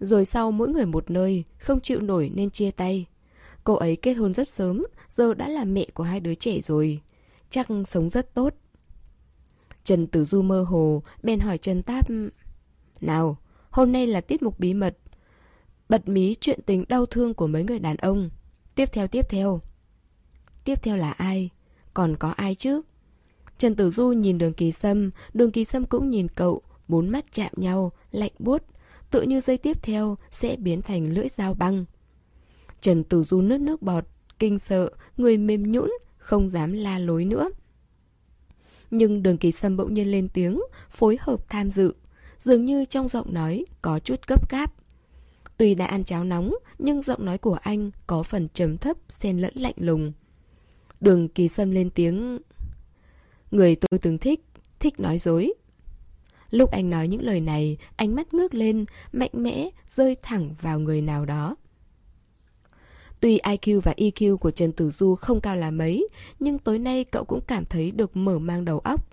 Rồi sau mỗi người một nơi, Không chịu nổi nên chia tay. Cô ấy kết hôn rất sớm, Giờ đã là mẹ của hai đứa trẻ rồi. Chắc sống rất tốt. Trần Tử Du mơ hồ, bèn hỏi Trần Táp. Nào, hôm nay là tiết mục bí mật. Bật mí chuyện tình đau thương của mấy người đàn ông. Tiếp theo tiếp theo. Tiếp theo là ai? Còn có ai chứ? Trần Tử Du nhìn đường kỳ sâm, đường kỳ sâm cũng nhìn cậu, bốn mắt chạm nhau, lạnh buốt, tự như dây tiếp theo sẽ biến thành lưỡi dao băng. Trần Tử Du nứt nước bọt, kinh sợ, người mềm nhũn, không dám la lối nữa. Nhưng đường kỳ sâm bỗng nhiên lên tiếng, phối hợp tham dự. Dường như trong giọng nói có chút gấp gáp. Tuy đã ăn cháo nóng, nhưng giọng nói của anh có phần trầm thấp, xen lẫn lạnh lùng. Đường kỳ sâm lên tiếng... Người tôi từng thích, thích nói dối. Lúc anh nói những lời này, ánh mắt ngước lên, mạnh mẽ, rơi thẳng vào người nào đó. Tuy IQ và EQ của Trần Tử Du không cao là mấy, nhưng tối nay cậu cũng cảm thấy được mở mang đầu óc.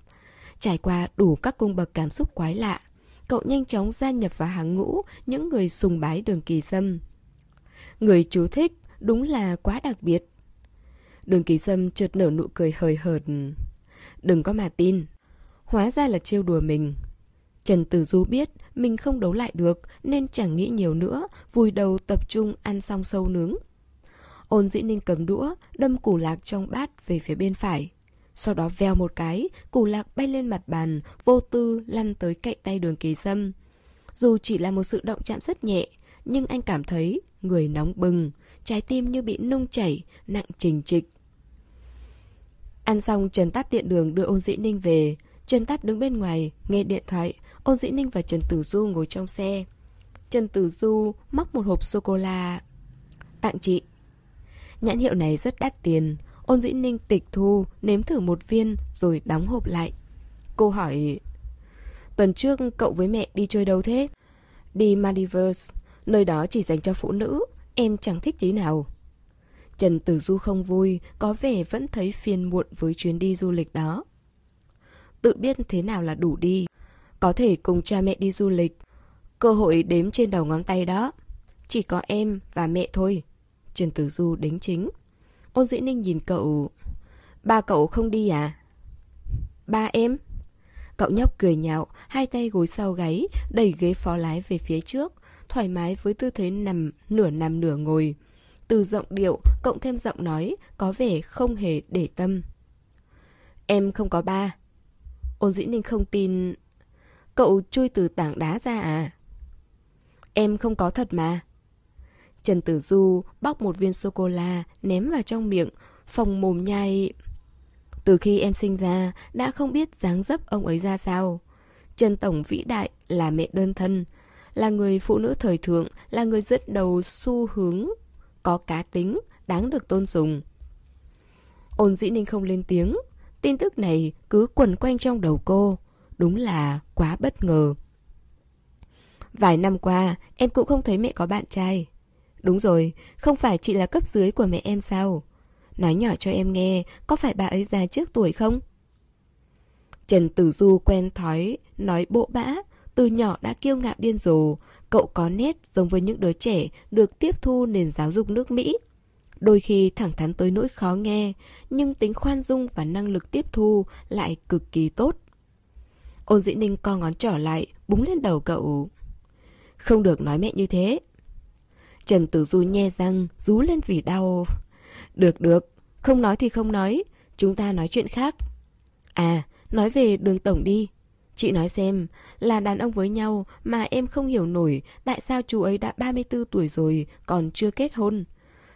Trải qua đủ các cung bậc cảm xúc quái lạ, cậu nhanh chóng gia nhập vào hàng ngũ những người sùng bái đường kỳ sâm. Người chú thích đúng là quá đặc biệt. Đường kỳ sâm chợt nở nụ cười hời hợt. Đừng có mà tin. Hóa ra là trêu đùa mình. Trần Tử Du biết mình không đấu lại được nên chẳng nghĩ nhiều nữa, vùi đầu tập trung ăn xong sâu nướng. Ôn dĩ ninh cầm đũa, đâm củ lạc trong bát về phía bên phải. Sau đó veo một cái, củ lạc bay lên mặt bàn, vô tư lăn tới cạnh tay đường kỳ sâm. Dù chỉ là một sự động chạm rất nhẹ, nhưng anh cảm thấy người nóng bừng, trái tim như bị nung chảy, nặng trình trịch. Ăn xong Trần Táp tiện đường đưa ôn dĩ ninh về. Trần Táp đứng bên ngoài, nghe điện thoại, ôn dĩ ninh và Trần Tử Du ngồi trong xe. Trần Tử Du móc một hộp sô-cô-la. Tặng chị. Nhãn hiệu này rất đắt tiền. Ôn dĩ ninh tịch thu, nếm thử một viên rồi đóng hộp lại. Cô hỏi... Tuần trước cậu với mẹ đi chơi đâu thế? Đi Maldives, nơi đó chỉ dành cho phụ nữ, em chẳng thích tí nào. Trần Tử Du không vui, có vẻ vẫn thấy phiền muộn với chuyến đi du lịch đó. Tự biết thế nào là đủ đi. Có thể cùng cha mẹ đi du lịch. Cơ hội đếm trên đầu ngón tay đó. Chỉ có em và mẹ thôi. Trần Tử Du đính chính. Ôn dĩ ninh nhìn cậu. Ba cậu không đi à? Ba em? Cậu nhóc cười nhạo, hai tay gối sau gáy, đẩy ghế phó lái về phía trước, thoải mái với tư thế nằm, nửa nằm nửa ngồi. Từ giọng điệu, cộng thêm giọng nói, có vẻ không hề để tâm. Em không có ba. Ôn dĩ ninh không tin... Cậu chui từ tảng đá ra à? Em không có thật mà. Trần Tử Du bóc một viên sô-cô-la ném vào trong miệng, phòng mồm nhai. Từ khi em sinh ra, đã không biết dáng dấp ông ấy ra sao. Trần Tổng vĩ đại là mẹ đơn thân, là người phụ nữ thời thượng, là người dẫn đầu xu hướng, có cá tính, đáng được tôn dùng. Ôn dĩ ninh không lên tiếng, tin tức này cứ quẩn quanh trong đầu cô. Đúng là quá bất ngờ. Vài năm qua, em cũng không thấy mẹ có bạn trai. Đúng rồi, không phải chị là cấp dưới của mẹ em sao? Nói nhỏ cho em nghe, có phải bà ấy già trước tuổi không? Trần Tử Du quen thói, nói bộ bã, từ nhỏ đã kiêu ngạo điên rồ, cậu có nét giống với những đứa trẻ được tiếp thu nền giáo dục nước Mỹ. Đôi khi thẳng thắn tới nỗi khó nghe, nhưng tính khoan dung và năng lực tiếp thu lại cực kỳ tốt. Ôn dĩ ninh co ngón trỏ lại, búng lên đầu cậu. Không được nói mẹ như thế. Trần Tử Du nhe răng, rú lên vì đau. Được được, không nói thì không nói, chúng ta nói chuyện khác. À, nói về đường tổng đi. Chị nói xem, là đàn ông với nhau mà em không hiểu nổi tại sao chú ấy đã 34 tuổi rồi còn chưa kết hôn.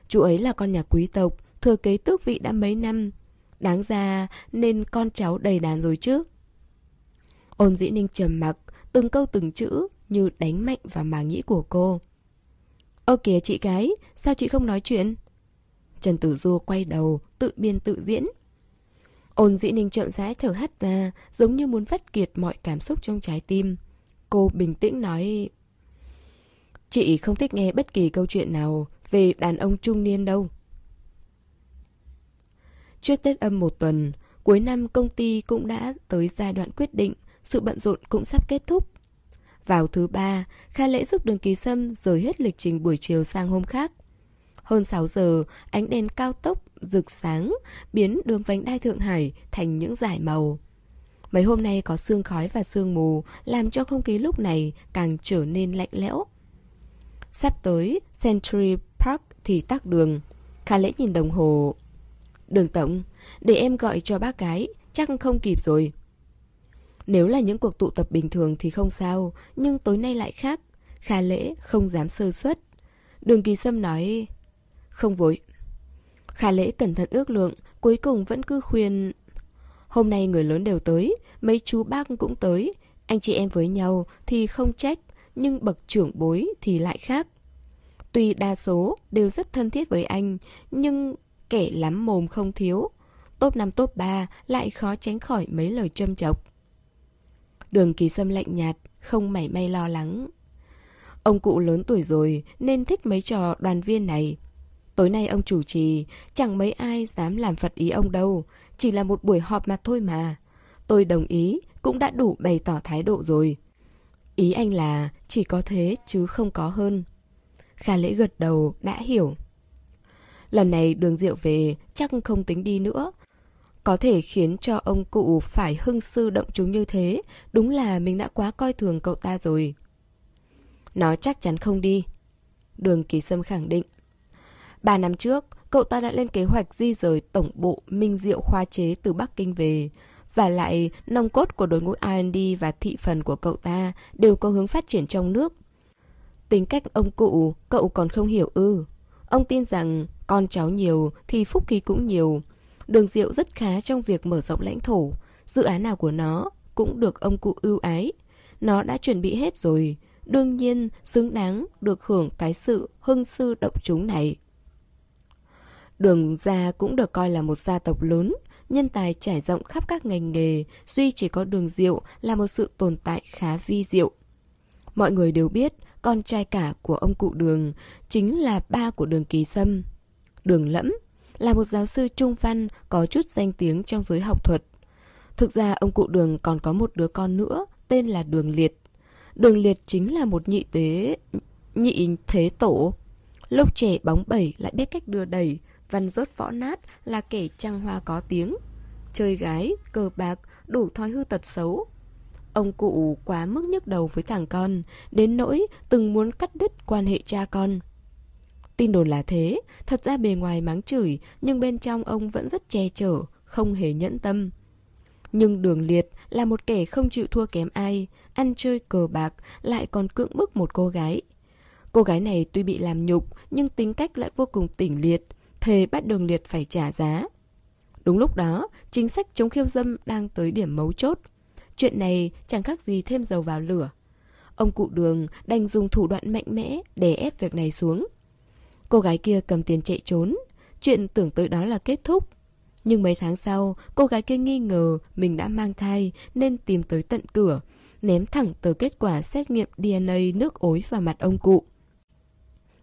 Chú ấy là con nhà quý tộc, thừa kế tước vị đã mấy năm. Đáng ra nên con cháu đầy đàn rồi chứ. Ôn dĩ ninh trầm mặc, từng câu từng chữ như đánh mạnh vào màng nhĩ của cô. Ơ kìa chị gái, sao chị không nói chuyện? Trần Tử Du quay đầu, tự biên tự diễn. Ôn dĩ ninh chậm rãi thở hắt ra, giống như muốn vắt kiệt mọi cảm xúc trong trái tim. Cô bình tĩnh nói... Chị không thích nghe bất kỳ câu chuyện nào về đàn ông trung niên đâu. Trước Tết âm một tuần, cuối năm công ty cũng đã tới giai đoạn quyết định, sự bận rộn cũng sắp kết thúc. Vào thứ ba, Kha Lễ giúp đường kỳ sâm rời hết lịch trình buổi chiều sang hôm khác. Hơn 6 giờ, ánh đèn cao tốc, rực sáng, biến đường vành đai Thượng Hải thành những dải màu. Mấy hôm nay có sương khói và sương mù, làm cho không khí lúc này càng trở nên lạnh lẽo. Sắp tới, Century Park thì tắc đường. Kha lễ nhìn đồng hồ. Đường tổng, để em gọi cho bác gái, chắc không kịp rồi. Nếu là những cuộc tụ tập bình thường thì không sao, nhưng tối nay lại khác. Khả lễ không dám sơ suất. Đường kỳ sâm nói... Không vội. Khả lễ cẩn thận ước lượng, cuối cùng vẫn cứ khuyên... Hôm nay người lớn đều tới, mấy chú bác cũng tới. Anh chị em với nhau thì không trách, nhưng bậc trưởng bối thì lại khác. Tuy đa số đều rất thân thiết với anh, nhưng kẻ lắm mồm không thiếu. Top 5 top 3 lại khó tránh khỏi mấy lời châm chọc. Đường kỳ sâm lạnh nhạt, không mảy may lo lắng. Ông cụ lớn tuổi rồi nên thích mấy trò đoàn viên này. Tối nay ông chủ trì, chẳng mấy ai dám làm phật ý ông đâu, chỉ là một buổi họp mặt thôi mà. Tôi đồng ý, cũng đã đủ bày tỏ thái độ rồi. Ý anh là chỉ có thế chứ không có hơn. Kha lễ gật đầu, đã hiểu. Lần này đường rượu về chắc không tính đi nữa. Có thể khiến cho ông cụ phải hưng sư động chúng như thế, đúng là mình đã quá coi thường cậu ta rồi. Nó chắc chắn không đi. Đường Kỳ Sâm khẳng định. Ba năm trước, cậu ta đã lên kế hoạch di rời tổng bộ Minh Diệu khoa chế từ Bắc Kinh về. Và lại, nông cốt của đội ngũ R&D và thị phần của cậu ta đều có hướng phát triển trong nước. Tính cách ông cụ, cậu còn không hiểu ư. Ông tin rằng con cháu nhiều thì phúc khí cũng nhiều. Đường Diệu rất khá trong việc mở rộng lãnh thổ. Dự án nào của nó cũng được ông cụ ưu ái. Nó đã chuẩn bị hết rồi. Đương nhiên, xứng đáng được hưởng cái sự hưng sư động chúng này. Đường gia cũng được coi là một gia tộc lớn, nhân tài trải rộng khắp các ngành nghề, duy chỉ có đường diệu là một sự tồn tại khá vi diệu. Mọi người đều biết con trai cả của ông cụ đường chính là ba của đường kỳ sâm. Đường lẫm là một giáo sư trung văn có chút danh tiếng trong giới học thuật. Thực ra ông cụ đường còn có một đứa con nữa tên là đường liệt. Đường liệt chính là một nhị tế nhị thế tổ. Lúc trẻ bóng bẩy lại biết cách đưa đẩy, văn rốt võ nát là kẻ trăng hoa có tiếng. Chơi gái, cờ bạc, đủ thói hư tật xấu. Ông cụ quá mức nhức đầu với thằng con, đến nỗi từng muốn cắt đứt quan hệ cha con. Tin đồn là thế, thật ra bề ngoài mắng chửi, nhưng bên trong ông vẫn rất che chở, không hề nhẫn tâm. Nhưng đường liệt là một kẻ không chịu thua kém ai, ăn chơi cờ bạc, lại còn cưỡng bức một cô gái. Cô gái này tuy bị làm nhục, nhưng tính cách lại vô cùng tỉnh liệt, thề bắt đường liệt phải trả giá. Đúng lúc đó, chính sách chống khiêu dâm đang tới điểm mấu chốt. Chuyện này chẳng khác gì thêm dầu vào lửa. Ông cụ đường đành dùng thủ đoạn mạnh mẽ để ép việc này xuống. Cô gái kia cầm tiền chạy trốn. Chuyện tưởng tới đó là kết thúc. Nhưng mấy tháng sau, cô gái kia nghi ngờ mình đã mang thai nên tìm tới tận cửa, ném thẳng tờ kết quả xét nghiệm DNA nước ối vào mặt ông cụ.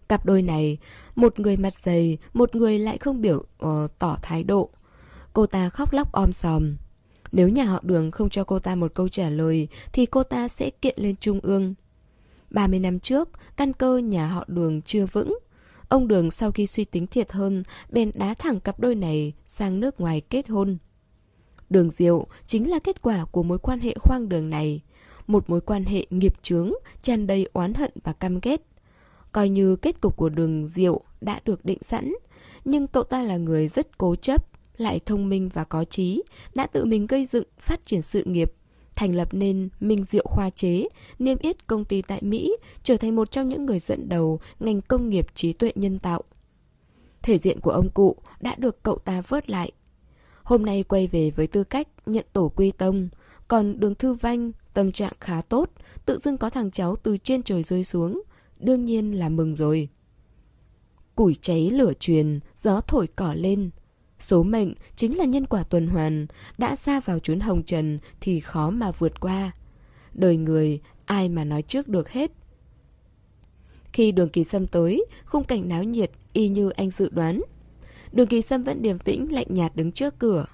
Cặp đôi này, một người mặt dày, một người lại không biểu uh, tỏ thái độ. Cô ta khóc lóc om sòm. Nếu nhà họ đường không cho cô ta một câu trả lời thì cô ta sẽ kiện lên trung ương. 30 năm trước, căn cơ nhà họ đường chưa vững. Ông đường sau khi suy tính thiệt hơn, bèn đá thẳng cặp đôi này sang nước ngoài kết hôn. Đường diệu chính là kết quả của mối quan hệ khoang đường này. Một mối quan hệ nghiệp chướng, tràn đầy oán hận và căm ghét. Coi như kết cục của đường diệu đã được định sẵn, nhưng cậu ta là người rất cố chấp, lại thông minh và có trí, đã tự mình gây dựng, phát triển sự nghiệp, thành lập nên Minh Diệu Khoa Chế, niêm yết công ty tại Mỹ, trở thành một trong những người dẫn đầu ngành công nghiệp trí tuệ nhân tạo. Thể diện của ông cụ đã được cậu ta vớt lại. Hôm nay quay về với tư cách nhận tổ quy tông, còn đường thư vanh tâm trạng khá tốt, tự dưng có thằng cháu từ trên trời rơi xuống, đương nhiên là mừng rồi. Củi cháy lửa truyền, gió thổi cỏ lên, Số mệnh chính là nhân quả tuần hoàn, đã xa vào chốn hồng trần thì khó mà vượt qua. Đời người, ai mà nói trước được hết. Khi đường kỳ sâm tới, khung cảnh náo nhiệt y như anh dự đoán. Đường kỳ sâm vẫn điềm tĩnh lạnh nhạt đứng trước cửa.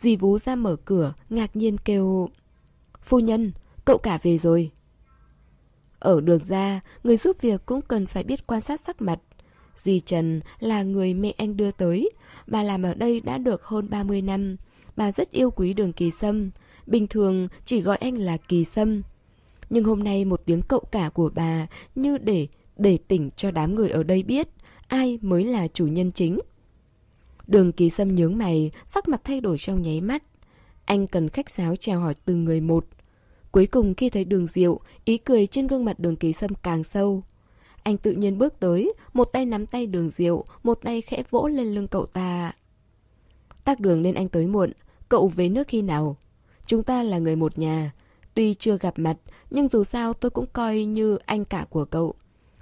Dì vú ra mở cửa, ngạc nhiên kêu... Phu nhân, cậu cả về rồi. Ở đường ra, người giúp việc cũng cần phải biết quan sát sắc mặt. Dì Trần là người mẹ anh đưa tới, Bà làm ở đây đã được hơn 30 năm. Bà rất yêu quý đường kỳ sâm. Bình thường chỉ gọi anh là kỳ sâm. Nhưng hôm nay một tiếng cậu cả của bà như để để tỉnh cho đám người ở đây biết ai mới là chủ nhân chính. Đường kỳ sâm nhướng mày, sắc mặt thay đổi trong nháy mắt. Anh cần khách sáo chào hỏi từng người một. Cuối cùng khi thấy đường diệu, ý cười trên gương mặt đường kỳ sâm càng sâu. Anh tự nhiên bước tới, một tay nắm tay đường diệu, một tay khẽ vỗ lên lưng cậu ta. Tắc đường nên anh tới muộn, cậu về nước khi nào? Chúng ta là người một nhà. Tuy chưa gặp mặt, nhưng dù sao tôi cũng coi như anh cả của cậu.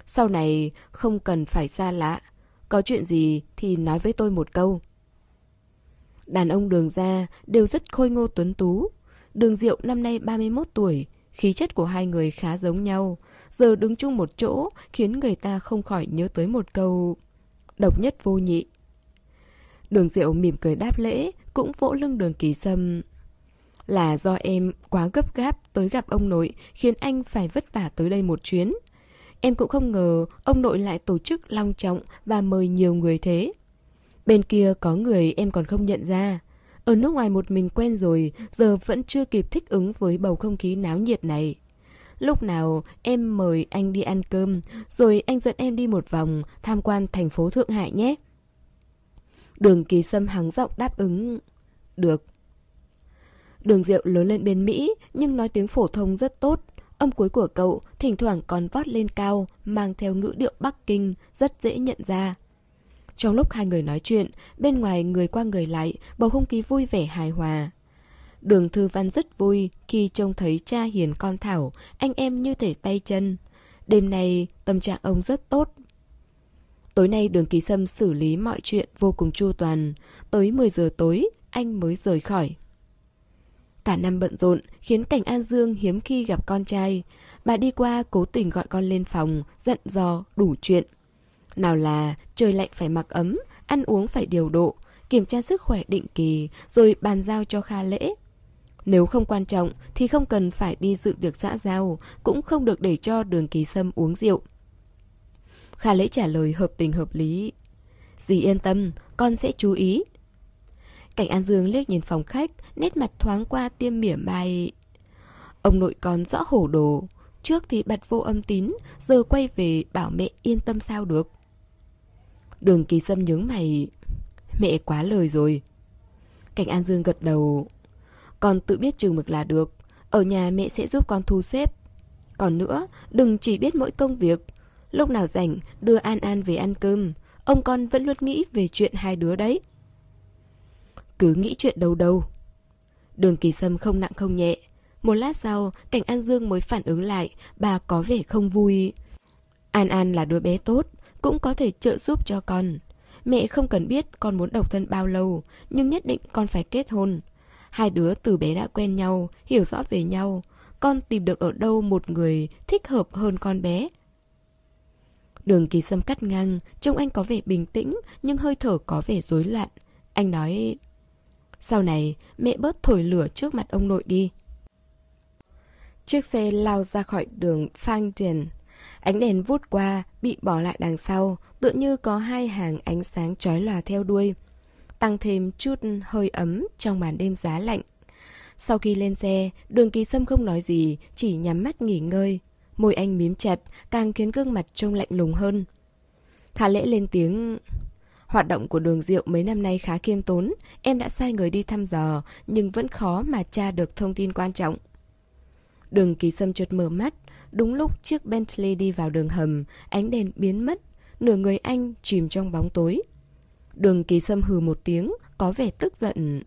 Sau này không cần phải xa lạ. Có chuyện gì thì nói với tôi một câu. Đàn ông đường ra đều rất khôi ngô tuấn tú. Đường Diệu năm nay 31 tuổi, khí chất của hai người khá giống nhau. Giờ đứng chung một chỗ khiến người ta không khỏi nhớ tới một câu độc nhất vô nhị. Đường Diệu mỉm cười đáp lễ, cũng vỗ lưng đường kỳ sâm. Là do em quá gấp gáp tới gặp ông nội khiến anh phải vất vả tới đây một chuyến. Em cũng không ngờ ông nội lại tổ chức long trọng và mời nhiều người thế. Bên kia có người em còn không nhận ra. Ở nước ngoài một mình quen rồi, giờ vẫn chưa kịp thích ứng với bầu không khí náo nhiệt này. Lúc nào em mời anh đi ăn cơm, rồi anh dẫn em đi một vòng tham quan thành phố Thượng Hải nhé. Đường kỳ sâm hắng giọng đáp ứng. Được. Đường Diệu lớn lên bên Mỹ, nhưng nói tiếng phổ thông rất tốt. Âm cuối của cậu thỉnh thoảng còn vót lên cao, mang theo ngữ điệu Bắc Kinh, rất dễ nhận ra. Trong lúc hai người nói chuyện, bên ngoài người qua người lại, bầu không khí vui vẻ hài hòa. Đường Thư Văn rất vui khi trông thấy cha hiền con Thảo, anh em như thể tay chân. Đêm nay, tâm trạng ông rất tốt. Tối nay đường kỳ sâm xử lý mọi chuyện vô cùng chu toàn. Tới 10 giờ tối, anh mới rời khỏi. Cả năm bận rộn khiến Cảnh An Dương hiếm khi gặp con trai. Bà đi qua cố tình gọi con lên phòng, dặn dò, đủ chuyện. Nào là trời lạnh phải mặc ấm, ăn uống phải điều độ, kiểm tra sức khỏe định kỳ, rồi bàn giao cho Kha lễ. Nếu không quan trọng thì không cần phải đi dự tiệc xã giao, cũng không được để cho đường kỳ sâm uống rượu. Khả lễ trả lời hợp tình hợp lý. Dì yên tâm, con sẽ chú ý. Cảnh An Dương liếc nhìn phòng khách, nét mặt thoáng qua tiêm mỉa mai. Ông nội con rõ hổ đồ, trước thì bật vô âm tín, giờ quay về bảo mẹ yên tâm sao được. Đường kỳ sâm nhướng mày, mẹ quá lời rồi. Cảnh An Dương gật đầu, con tự biết chừng mực là được, ở nhà mẹ sẽ giúp con thu xếp. Còn nữa, đừng chỉ biết mỗi công việc. Lúc nào rảnh, đưa An An về ăn cơm. Ông con vẫn luôn nghĩ về chuyện hai đứa đấy. Cứ nghĩ chuyện đâu đâu. Đường kỳ sâm không nặng không nhẹ. Một lát sau, cảnh An Dương mới phản ứng lại, bà có vẻ không vui. An An là đứa bé tốt, cũng có thể trợ giúp cho con. Mẹ không cần biết con muốn độc thân bao lâu, nhưng nhất định con phải kết hôn. Hai đứa từ bé đã quen nhau, hiểu rõ về nhau. Con tìm được ở đâu một người thích hợp hơn con bé. Đường kỳ sâm cắt ngang, trông anh có vẻ bình tĩnh, nhưng hơi thở có vẻ rối loạn. Anh nói, sau này mẹ bớt thổi lửa trước mặt ông nội đi. Chiếc xe lao ra khỏi đường Phang Tiền. Ánh đèn vút qua, bị bỏ lại đằng sau, tựa như có hai hàng ánh sáng trói lòa theo đuôi tăng thêm chút hơi ấm trong màn đêm giá lạnh. Sau khi lên xe, đường kỳ sâm không nói gì, chỉ nhắm mắt nghỉ ngơi. Môi anh miếm chặt, càng khiến gương mặt trông lạnh lùng hơn. Khả lễ lên tiếng... Hoạt động của đường diệu mấy năm nay khá kiêm tốn, em đã sai người đi thăm dò, nhưng vẫn khó mà tra được thông tin quan trọng. Đường kỳ sâm chợt mở mắt, đúng lúc chiếc Bentley đi vào đường hầm, ánh đèn biến mất, nửa người anh chìm trong bóng tối. Đường kỳ sâm hừ một tiếng, có vẻ tức giận.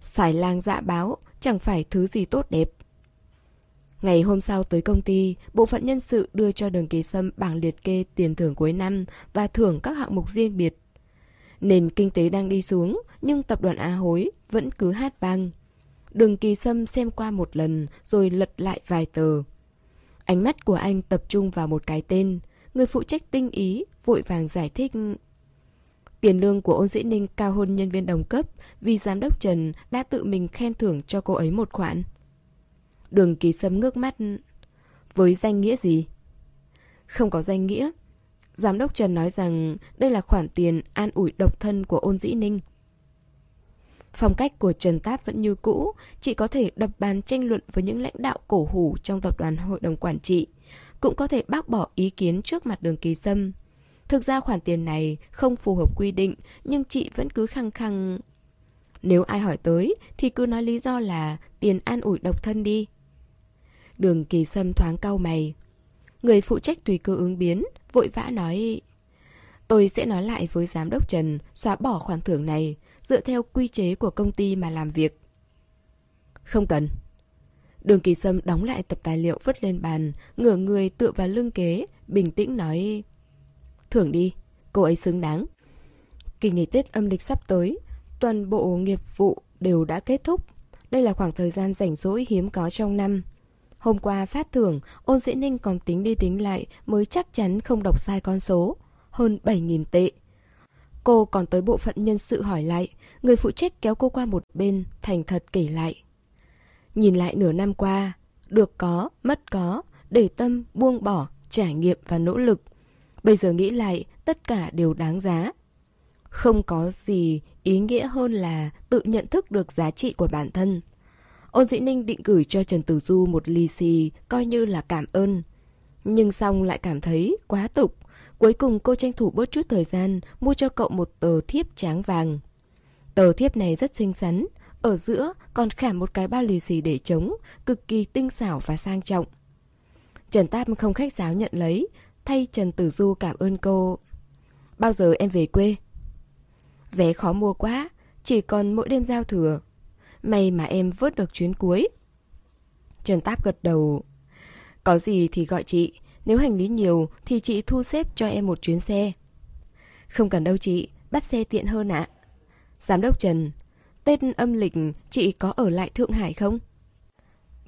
Xài lang dạ báo, chẳng phải thứ gì tốt đẹp. Ngày hôm sau tới công ty, bộ phận nhân sự đưa cho đường kỳ sâm bảng liệt kê tiền thưởng cuối năm và thưởng các hạng mục riêng biệt. Nền kinh tế đang đi xuống, nhưng tập đoàn Á Hối vẫn cứ hát vang. Đường kỳ sâm xem qua một lần rồi lật lại vài tờ. Ánh mắt của anh tập trung vào một cái tên. Người phụ trách tinh ý, vội vàng giải thích Tiền lương của ôn dĩ ninh cao hơn nhân viên đồng cấp vì giám đốc Trần đã tự mình khen thưởng cho cô ấy một khoản. Đường kỳ sâm ngước mắt. Với danh nghĩa gì? Không có danh nghĩa. Giám đốc Trần nói rằng đây là khoản tiền an ủi độc thân của ôn dĩ ninh. Phong cách của Trần Táp vẫn như cũ, chỉ có thể đập bàn tranh luận với những lãnh đạo cổ hủ trong tập đoàn hội đồng quản trị, cũng có thể bác bỏ ý kiến trước mặt đường kỳ sâm. Thực ra khoản tiền này không phù hợp quy định, nhưng chị vẫn cứ khăng khăng... Nếu ai hỏi tới thì cứ nói lý do là tiền an ủi độc thân đi. Đường kỳ sâm thoáng cau mày. Người phụ trách tùy cơ ứng biến, vội vã nói Tôi sẽ nói lại với giám đốc Trần xóa bỏ khoản thưởng này, dựa theo quy chế của công ty mà làm việc. Không cần. Đường kỳ sâm đóng lại tập tài liệu vứt lên bàn, ngửa người tựa vào lưng kế, bình tĩnh nói Thưởng đi, cô ấy xứng đáng. Kỳ nghỉ Tết âm lịch sắp tới, toàn bộ nghiệp vụ đều đã kết thúc. Đây là khoảng thời gian rảnh rỗi hiếm có trong năm. Hôm qua phát thưởng, ôn dĩ ninh còn tính đi tính lại mới chắc chắn không đọc sai con số. Hơn 7.000 tệ. Cô còn tới bộ phận nhân sự hỏi lại, người phụ trách kéo cô qua một bên, thành thật kể lại. Nhìn lại nửa năm qua, được có, mất có, để tâm, buông bỏ, trải nghiệm và nỗ lực. Bây giờ nghĩ lại, tất cả đều đáng giá. Không có gì ý nghĩa hơn là tự nhận thức được giá trị của bản thân. Ôn Dĩ Ninh định gửi cho Trần Tử Du một lì xì coi như là cảm ơn. Nhưng xong lại cảm thấy quá tục. Cuối cùng cô tranh thủ bớt chút thời gian mua cho cậu một tờ thiếp tráng vàng. Tờ thiếp này rất xinh xắn, ở giữa còn khảm một cái bao lì xì để trống, cực kỳ tinh xảo và sang trọng. Trần Tam không khách sáo nhận lấy, thay Trần Tử Du cảm ơn cô. Bao giờ em về quê? Vé khó mua quá, chỉ còn mỗi đêm giao thừa. May mà em vớt được chuyến cuối. Trần Táp gật đầu. Có gì thì gọi chị, nếu hành lý nhiều thì chị thu xếp cho em một chuyến xe. Không cần đâu chị, bắt xe tiện hơn ạ. Giám đốc Trần, Tết âm lịch chị có ở lại Thượng Hải không?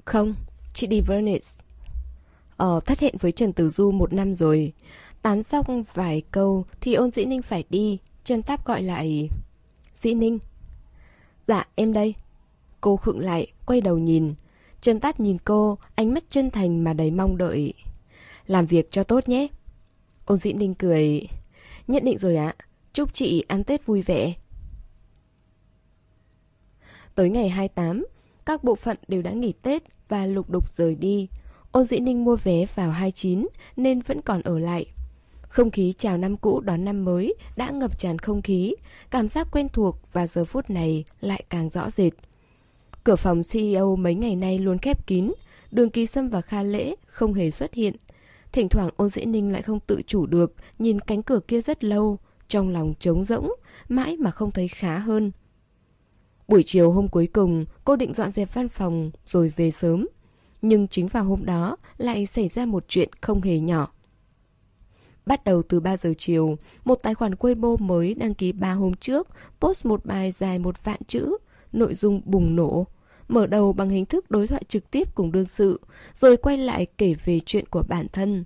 Không, chị đi Venice. Ờ, thất hẹn với Trần Tử Du một năm rồi. Tán xong vài câu thì ôn dĩ ninh phải đi. Trần Táp gọi lại. Dĩ ninh. Dạ, em đây. Cô khựng lại, quay đầu nhìn. Trần Táp nhìn cô, ánh mắt chân thành mà đầy mong đợi. Làm việc cho tốt nhé. Ôn dĩ ninh cười. Nhất định rồi ạ. Chúc chị ăn Tết vui vẻ. Tới ngày 28, các bộ phận đều đã nghỉ Tết và lục đục rời đi. Ôn dĩ ninh mua vé vào 29 nên vẫn còn ở lại. Không khí chào năm cũ đón năm mới đã ngập tràn không khí, cảm giác quen thuộc và giờ phút này lại càng rõ rệt. Cửa phòng CEO mấy ngày nay luôn khép kín, đường ký sâm và kha lễ không hề xuất hiện. Thỉnh thoảng ôn dĩ ninh lại không tự chủ được, nhìn cánh cửa kia rất lâu, trong lòng trống rỗng, mãi mà không thấy khá hơn. Buổi chiều hôm cuối cùng, cô định dọn dẹp văn phòng rồi về sớm. Nhưng chính vào hôm đó lại xảy ra một chuyện không hề nhỏ. Bắt đầu từ 3 giờ chiều, một tài khoản Weibo mới đăng ký 3 hôm trước post một bài dài một vạn chữ, nội dung bùng nổ. Mở đầu bằng hình thức đối thoại trực tiếp cùng đương sự, rồi quay lại kể về chuyện của bản thân.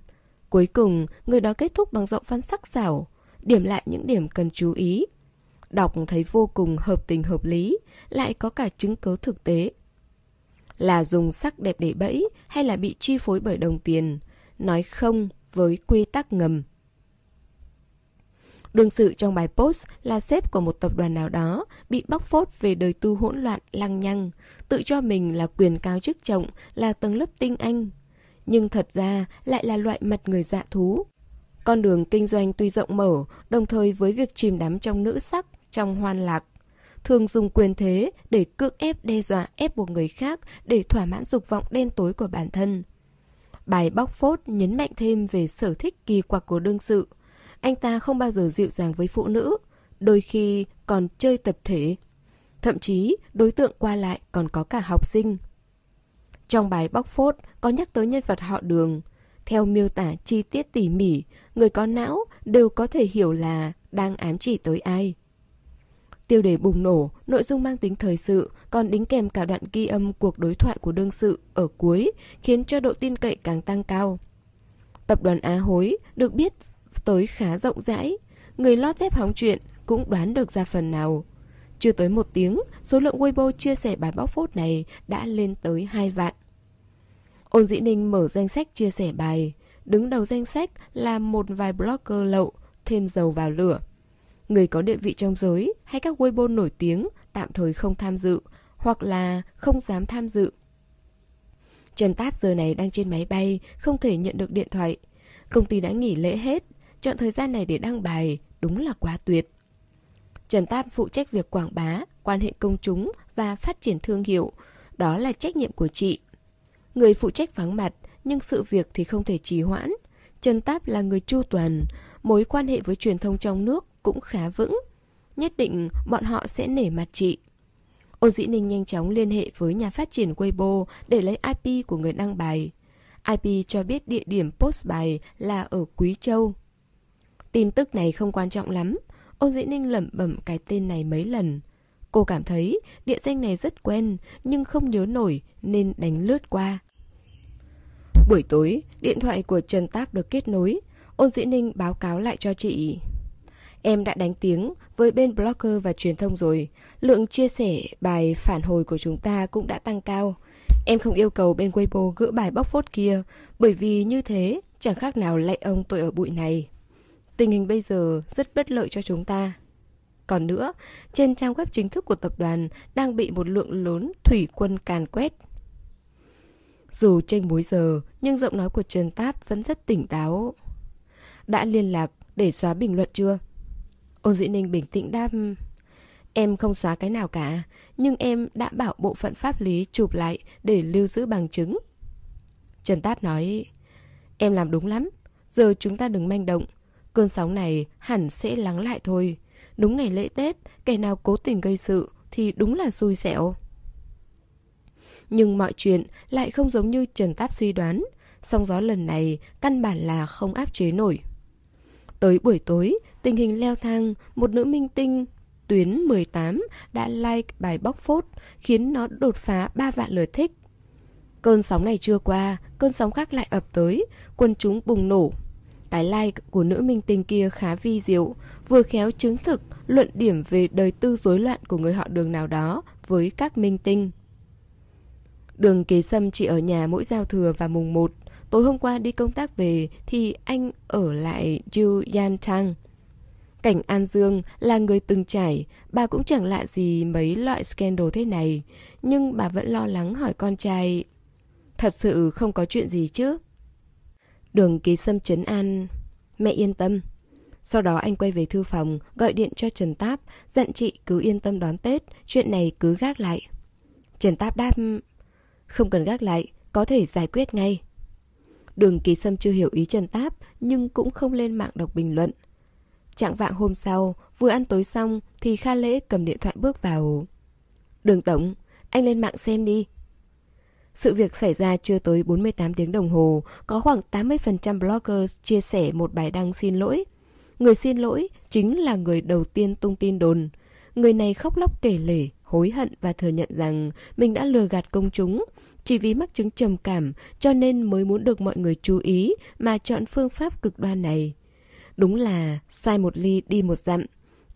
Cuối cùng, người đó kết thúc bằng giọng văn sắc sảo, điểm lại những điểm cần chú ý. Đọc thấy vô cùng hợp tình hợp lý, lại có cả chứng cứ thực tế. Là dùng sắc đẹp để bẫy hay là bị chi phối bởi đồng tiền? Nói không với quy tắc ngầm. Đương sự trong bài post là sếp của một tập đoàn nào đó bị bóc phốt về đời tư hỗn loạn lăng nhăng, tự cho mình là quyền cao chức trọng, là tầng lớp tinh anh. Nhưng thật ra lại là loại mặt người dạ thú. Con đường kinh doanh tuy rộng mở, đồng thời với việc chìm đắm trong nữ sắc, trong hoan lạc. Thường dùng quyền thế để cưỡng ép đe dọa ép buộc người khác để thỏa mãn dục vọng đen tối của bản thân. Bài bóc phốt nhấn mạnh thêm về sở thích kỳ quặc của đương sự – anh ta không bao giờ dịu dàng với phụ nữ, đôi khi còn chơi tập thể. Thậm chí, đối tượng qua lại còn có cả học sinh. Trong bài bóc phốt có nhắc tới nhân vật họ đường. Theo miêu tả chi tiết tỉ mỉ, người có não đều có thể hiểu là đang ám chỉ tới ai. Tiêu đề bùng nổ, nội dung mang tính thời sự, còn đính kèm cả đoạn ghi âm cuộc đối thoại của đương sự ở cuối, khiến cho độ tin cậy càng tăng cao. Tập đoàn Á Hối được biết tới khá rộng rãi. Người lót dép hóng chuyện cũng đoán được ra phần nào. Chưa tới một tiếng, số lượng Weibo chia sẻ bài bóc phốt này đã lên tới 2 vạn. Ôn Dĩ Ninh mở danh sách chia sẻ bài. Đứng đầu danh sách là một vài blogger lậu, thêm dầu vào lửa. Người có địa vị trong giới hay các Weibo nổi tiếng tạm thời không tham dự hoặc là không dám tham dự. Trần Táp giờ này đang trên máy bay, không thể nhận được điện thoại. Công ty đã nghỉ lễ hết, Chọn thời gian này để đăng bài đúng là quá tuyệt. Trần Tam phụ trách việc quảng bá, quan hệ công chúng và phát triển thương hiệu. Đó là trách nhiệm của chị. Người phụ trách vắng mặt, nhưng sự việc thì không thể trì hoãn. Trần Táp là người chu toàn, mối quan hệ với truyền thông trong nước cũng khá vững. Nhất định bọn họ sẽ nể mặt chị. Ôn Dĩ Ninh nhanh chóng liên hệ với nhà phát triển Weibo để lấy IP của người đăng bài. IP cho biết địa điểm post bài là ở Quý Châu. Tin tức này không quan trọng lắm. Ôn Dĩ Ninh lẩm bẩm cái tên này mấy lần. Cô cảm thấy địa danh này rất quen nhưng không nhớ nổi nên đánh lướt qua. Buổi tối, điện thoại của Trần Táp được kết nối. Ôn Dĩ Ninh báo cáo lại cho chị. Em đã đánh tiếng với bên blogger và truyền thông rồi. Lượng chia sẻ bài phản hồi của chúng ta cũng đã tăng cao. Em không yêu cầu bên Weibo gỡ bài bóc phốt kia, bởi vì như thế chẳng khác nào lạy ông tôi ở bụi này. Tình hình bây giờ rất bất lợi cho chúng ta. Còn nữa, trên trang web chính thức của tập đoàn đang bị một lượng lớn thủy quân càn quét. Dù tranh bối giờ, nhưng giọng nói của Trần Táp vẫn rất tỉnh táo. Đã liên lạc để xóa bình luận chưa? Ôn Dĩ Ninh bình tĩnh đáp, Em không xóa cái nào cả, Nhưng em đã bảo bộ phận pháp lý chụp lại Để lưu giữ bằng chứng. Trần Táp nói, Em làm đúng lắm, Giờ chúng ta đừng manh động. Cơn sóng này hẳn sẽ lắng lại thôi. Đúng ngày lễ Tết, Kẻ nào cố tình gây sự Thì đúng là xui xẻo. Nhưng mọi chuyện lại không giống như Trần Táp suy đoán Song gió lần này Căn bản là không áp chế nổi. Tới buổi tối Tình hình leo thang Một nữ minh tinh Tuyến 18 đã like bài bóc phốt Khiến nó đột phá 3 vạn lượt thích Cơn sóng này chưa qua Cơn sóng khác lại ập tới Quân chúng bùng nổ cái like của nữ minh tinh kia khá vi diệu, vừa khéo chứng thực luận điểm về đời tư rối loạn của người họ đường nào đó với các minh tinh. Đường kế sâm chỉ ở nhà mỗi giao thừa và mùng 1. Tối hôm qua đi công tác về thì anh ở lại Ju Yan Tang. Cảnh An Dương là người từng trải, bà cũng chẳng lạ gì mấy loại scandal thế này. Nhưng bà vẫn lo lắng hỏi con trai Thật sự không có chuyện gì chứ? Đường ký sâm trấn an Mẹ yên tâm Sau đó anh quay về thư phòng Gọi điện cho Trần Táp Dặn chị cứ yên tâm đón Tết Chuyện này cứ gác lại Trần Táp đáp Không cần gác lại Có thể giải quyết ngay Đường ký sâm chưa hiểu ý Trần Táp Nhưng cũng không lên mạng đọc bình luận Trạng vạng hôm sau Vừa ăn tối xong Thì Kha Lễ cầm điện thoại bước vào Đường Tổng Anh lên mạng xem đi sự việc xảy ra chưa tới 48 tiếng đồng hồ, có khoảng 80% blogger chia sẻ một bài đăng xin lỗi. Người xin lỗi chính là người đầu tiên tung tin đồn. Người này khóc lóc kể lể, hối hận và thừa nhận rằng mình đã lừa gạt công chúng. Chỉ vì mắc chứng trầm cảm cho nên mới muốn được mọi người chú ý mà chọn phương pháp cực đoan này. Đúng là sai một ly đi một dặm.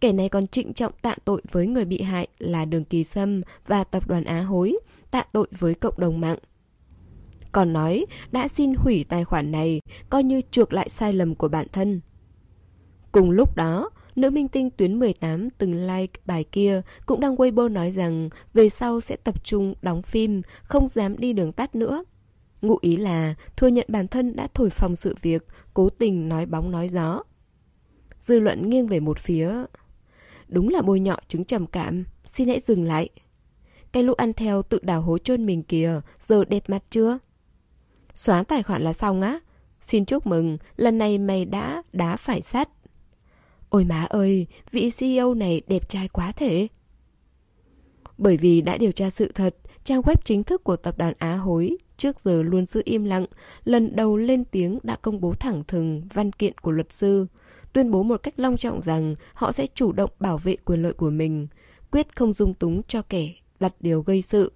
Kẻ này còn trịnh trọng tạ tội với người bị hại là Đường Kỳ Sâm và tập đoàn Á Hối tạ tội với cộng đồng mạng. Còn nói đã xin hủy tài khoản này, coi như chuộc lại sai lầm của bản thân. Cùng lúc đó, nữ minh tinh tuyến 18 từng like bài kia cũng đang Weibo nói rằng về sau sẽ tập trung đóng phim, không dám đi đường tắt nữa. Ngụ ý là thừa nhận bản thân đã thổi phồng sự việc, cố tình nói bóng nói gió. Dư luận nghiêng về một phía. Đúng là bôi nhọ chứng trầm cảm, xin hãy dừng lại. Cái lũ ăn theo tự đào hố chôn mình kìa, giờ đẹp mặt chưa? Xóa tài khoản là xong á. Xin chúc mừng, lần này mày đã đá phải sắt. Ôi má ơi, vị CEO này đẹp trai quá thể. Bởi vì đã điều tra sự thật, trang web chính thức của tập đoàn Á Hối trước giờ luôn giữ im lặng, lần đầu lên tiếng đã công bố thẳng thừng văn kiện của luật sư, tuyên bố một cách long trọng rằng họ sẽ chủ động bảo vệ quyền lợi của mình, quyết không dung túng cho kẻ đặt điều gây sự.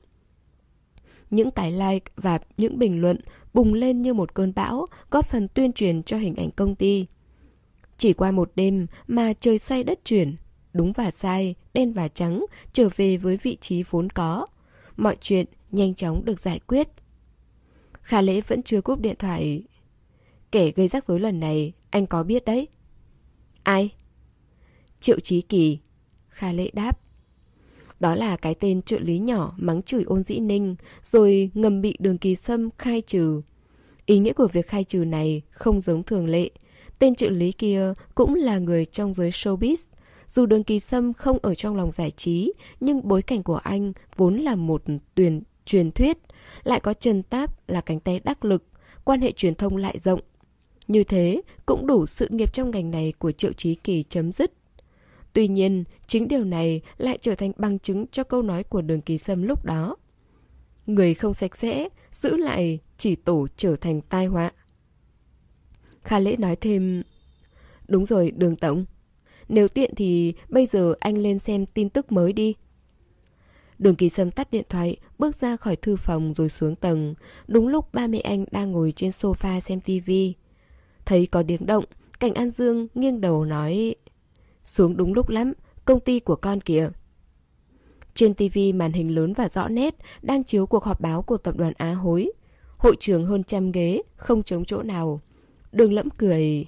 Những cái like và những bình luận bùng lên như một cơn bão, góp phần tuyên truyền cho hình ảnh công ty. Chỉ qua một đêm mà trời xoay đất chuyển, đúng và sai, đen và trắng trở về với vị trí vốn có. Mọi chuyện nhanh chóng được giải quyết. Khả lễ vẫn chưa cúp điện thoại. Kẻ gây rắc rối lần này, anh có biết đấy. Ai? Triệu Chí Kỳ. Kha Lệ đáp. Đó là cái tên trợ lý nhỏ mắng chửi ôn dĩ ninh, rồi ngầm bị đường kỳ sâm khai trừ. Ý nghĩa của việc khai trừ này không giống thường lệ. Tên trợ lý kia cũng là người trong giới showbiz. dù đường kỳ sâm không ở trong lòng giải trí, nhưng bối cảnh của anh vốn là một tuyển truyền thuyết, lại có Trần Táp là cánh tay đắc lực, quan hệ truyền thông lại rộng. Như thế, cũng đủ sự nghiệp trong ngành này của Triệu Chí Kỳ chấm dứt. Tuy nhiên, chính điều này lại trở thành bằng chứng cho câu nói của đường kỳ sâm lúc đó. Người không sạch sẽ, giữ lại chỉ tổ trở thành tai họa. Kha Lễ nói thêm, đúng rồi đường tổng, nếu tiện thì bây giờ anh lên xem tin tức mới đi. Đường kỳ sâm tắt điện thoại, bước ra khỏi thư phòng rồi xuống tầng. Đúng lúc ba mẹ anh đang ngồi trên sofa xem tivi. Thấy có tiếng động, Cảnh An Dương nghiêng đầu nói Xuống đúng lúc lắm, công ty của con kìa. Trên TV màn hình lớn và rõ nét đang chiếu cuộc họp báo của tập đoàn Á Hối. Hội trường hơn trăm ghế, không trống chỗ nào. Đường lẫm cười.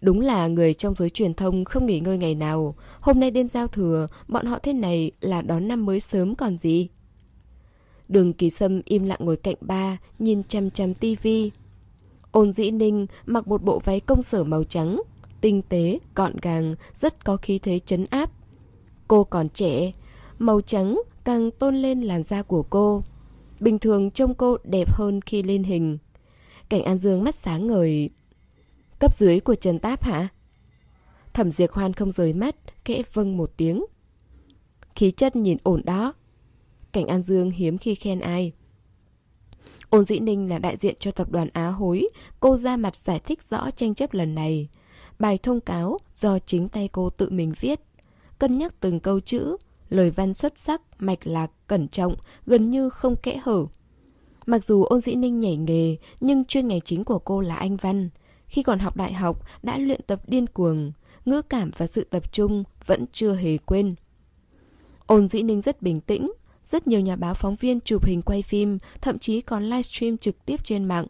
Đúng là người trong giới truyền thông không nghỉ ngơi ngày nào. Hôm nay đêm giao thừa, bọn họ thế này là đón năm mới sớm còn gì. Đường kỳ sâm im lặng ngồi cạnh ba, nhìn chăm chăm tivi. Ôn dĩ ninh mặc một bộ váy công sở màu trắng, tinh tế, gọn gàng, rất có khí thế chấn áp. Cô còn trẻ, màu trắng càng tôn lên làn da của cô. Bình thường trông cô đẹp hơn khi lên hình. Cảnh An Dương mắt sáng ngời. Cấp dưới của Trần Táp hả? Thẩm Diệc Hoan không rời mắt, kẽ vâng một tiếng. Khí chất nhìn ổn đó. Cảnh An Dương hiếm khi khen ai. Ôn Dĩ Ninh là đại diện cho tập đoàn Á Hối, cô ra mặt giải thích rõ tranh chấp lần này. Bài thông cáo do chính tay cô tự mình viết. Cân nhắc từng câu chữ, lời văn xuất sắc, mạch lạc, cẩn trọng, gần như không kẽ hở. Mặc dù ôn dĩ ninh nhảy nghề, nhưng chuyên ngành chính của cô là Anh Văn. Khi còn học đại học, đã luyện tập điên cuồng, ngữ cảm và sự tập trung vẫn chưa hề quên. Ôn dĩ ninh rất bình tĩnh, rất nhiều nhà báo phóng viên chụp hình quay phim, thậm chí còn livestream trực tiếp trên mạng.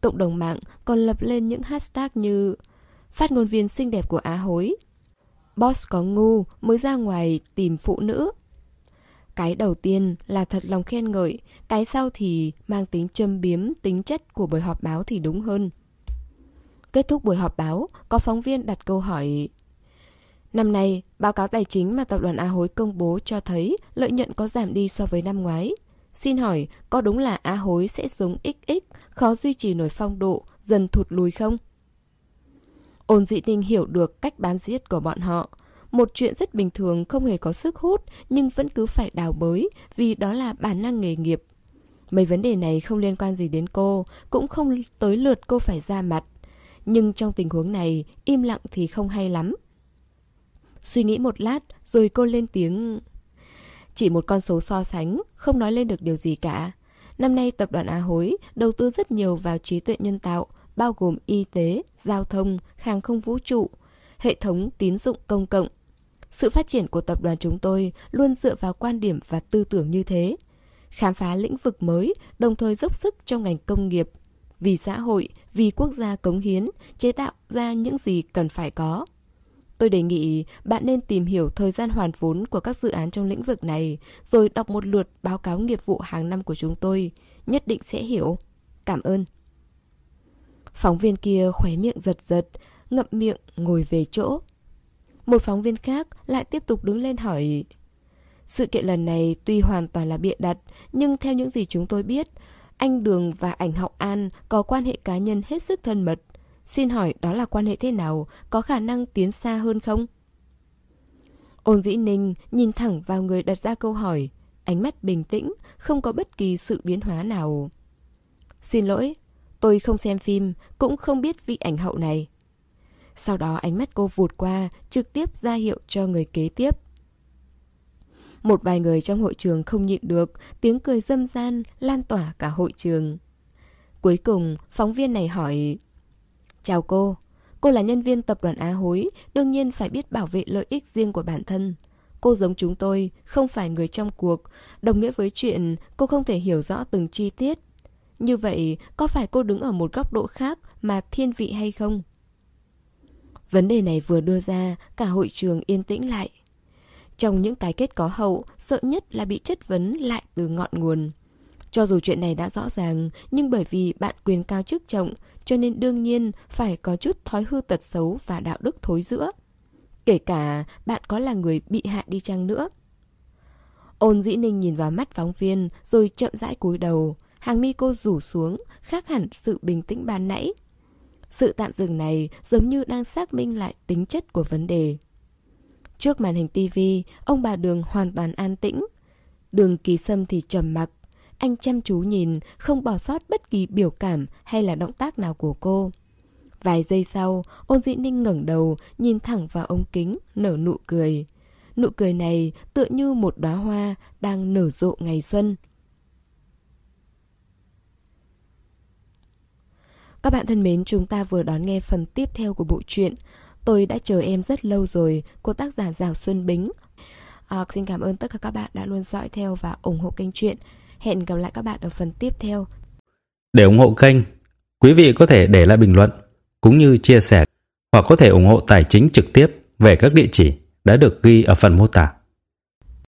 Cộng đồng mạng còn lập lên những hashtag như Phát ngôn viên xinh đẹp của Á Hối Boss có ngu mới ra ngoài tìm phụ nữ Cái đầu tiên là thật lòng khen ngợi Cái sau thì mang tính châm biếm tính chất của buổi họp báo thì đúng hơn Kết thúc buổi họp báo, có phóng viên đặt câu hỏi Năm nay, báo cáo tài chính mà tập đoàn Á Hối công bố cho thấy lợi nhuận có giảm đi so với năm ngoái. Xin hỏi, có đúng là Á Hối sẽ giống XX, khó duy trì nổi phong độ, dần thụt lùi không? Ôn dị ninh hiểu được cách bám giết của bọn họ. Một chuyện rất bình thường không hề có sức hút nhưng vẫn cứ phải đào bới vì đó là bản năng nghề nghiệp. Mấy vấn đề này không liên quan gì đến cô, cũng không tới lượt cô phải ra mặt. Nhưng trong tình huống này, im lặng thì không hay lắm. Suy nghĩ một lát, rồi cô lên tiếng... Chỉ một con số so sánh, không nói lên được điều gì cả. Năm nay tập đoàn Á Hối đầu tư rất nhiều vào trí tuệ nhân tạo, bao gồm y tế, giao thông, hàng không vũ trụ, hệ thống tín dụng công cộng. Sự phát triển của tập đoàn chúng tôi luôn dựa vào quan điểm và tư tưởng như thế. Khám phá lĩnh vực mới, đồng thời dốc sức trong ngành công nghiệp, vì xã hội, vì quốc gia cống hiến, chế tạo ra những gì cần phải có. Tôi đề nghị bạn nên tìm hiểu thời gian hoàn vốn của các dự án trong lĩnh vực này, rồi đọc một lượt báo cáo nghiệp vụ hàng năm của chúng tôi. Nhất định sẽ hiểu. Cảm ơn. Phóng viên kia khóe miệng giật giật, ngậm miệng ngồi về chỗ. Một phóng viên khác lại tiếp tục đứng lên hỏi Sự kiện lần này tuy hoàn toàn là bịa đặt Nhưng theo những gì chúng tôi biết Anh Đường và ảnh Học An có quan hệ cá nhân hết sức thân mật Xin hỏi đó là quan hệ thế nào Có khả năng tiến xa hơn không? Ôn dĩ ninh nhìn thẳng vào người đặt ra câu hỏi Ánh mắt bình tĩnh Không có bất kỳ sự biến hóa nào Xin lỗi Tôi không xem phim, cũng không biết vị ảnh hậu này. Sau đó ánh mắt cô vụt qua, trực tiếp ra hiệu cho người kế tiếp. Một vài người trong hội trường không nhịn được, tiếng cười dâm gian lan tỏa cả hội trường. Cuối cùng, phóng viên này hỏi Chào cô, cô là nhân viên tập đoàn Á Hối, đương nhiên phải biết bảo vệ lợi ích riêng của bản thân. Cô giống chúng tôi, không phải người trong cuộc, đồng nghĩa với chuyện cô không thể hiểu rõ từng chi tiết, như vậy, có phải cô đứng ở một góc độ khác mà thiên vị hay không? Vấn đề này vừa đưa ra, cả hội trường yên tĩnh lại. Trong những cái kết có hậu, sợ nhất là bị chất vấn lại từ ngọn nguồn. Cho dù chuyện này đã rõ ràng, nhưng bởi vì bạn quyền cao chức trọng, cho nên đương nhiên phải có chút thói hư tật xấu và đạo đức thối giữa. kể cả bạn có là người bị hại đi chăng nữa. Ôn dĩ ninh nhìn vào mắt phóng viên rồi chậm rãi cúi đầu, hàng mi cô rủ xuống, khác hẳn sự bình tĩnh ban nãy. Sự tạm dừng này giống như đang xác minh lại tính chất của vấn đề. Trước màn hình tivi, ông bà Đường hoàn toàn an tĩnh. Đường kỳ sâm thì trầm mặc. Anh chăm chú nhìn, không bỏ sót bất kỳ biểu cảm hay là động tác nào của cô. Vài giây sau, ôn dĩ ninh ngẩng đầu, nhìn thẳng vào ống kính, nở nụ cười. Nụ cười này tựa như một đóa hoa đang nở rộ ngày xuân. Các bạn thân mến, chúng ta vừa đón nghe phần tiếp theo của bộ truyện Tôi đã chờ em rất lâu rồi của tác giả Giảo Xuân Bính. À, xin cảm ơn tất cả các bạn đã luôn dõi theo và ủng hộ kênh truyện. Hẹn gặp lại các bạn ở phần tiếp theo. Để ủng hộ kênh, quý vị có thể để lại bình luận cũng như chia sẻ hoặc có thể ủng hộ tài chính trực tiếp về các địa chỉ đã được ghi ở phần mô tả.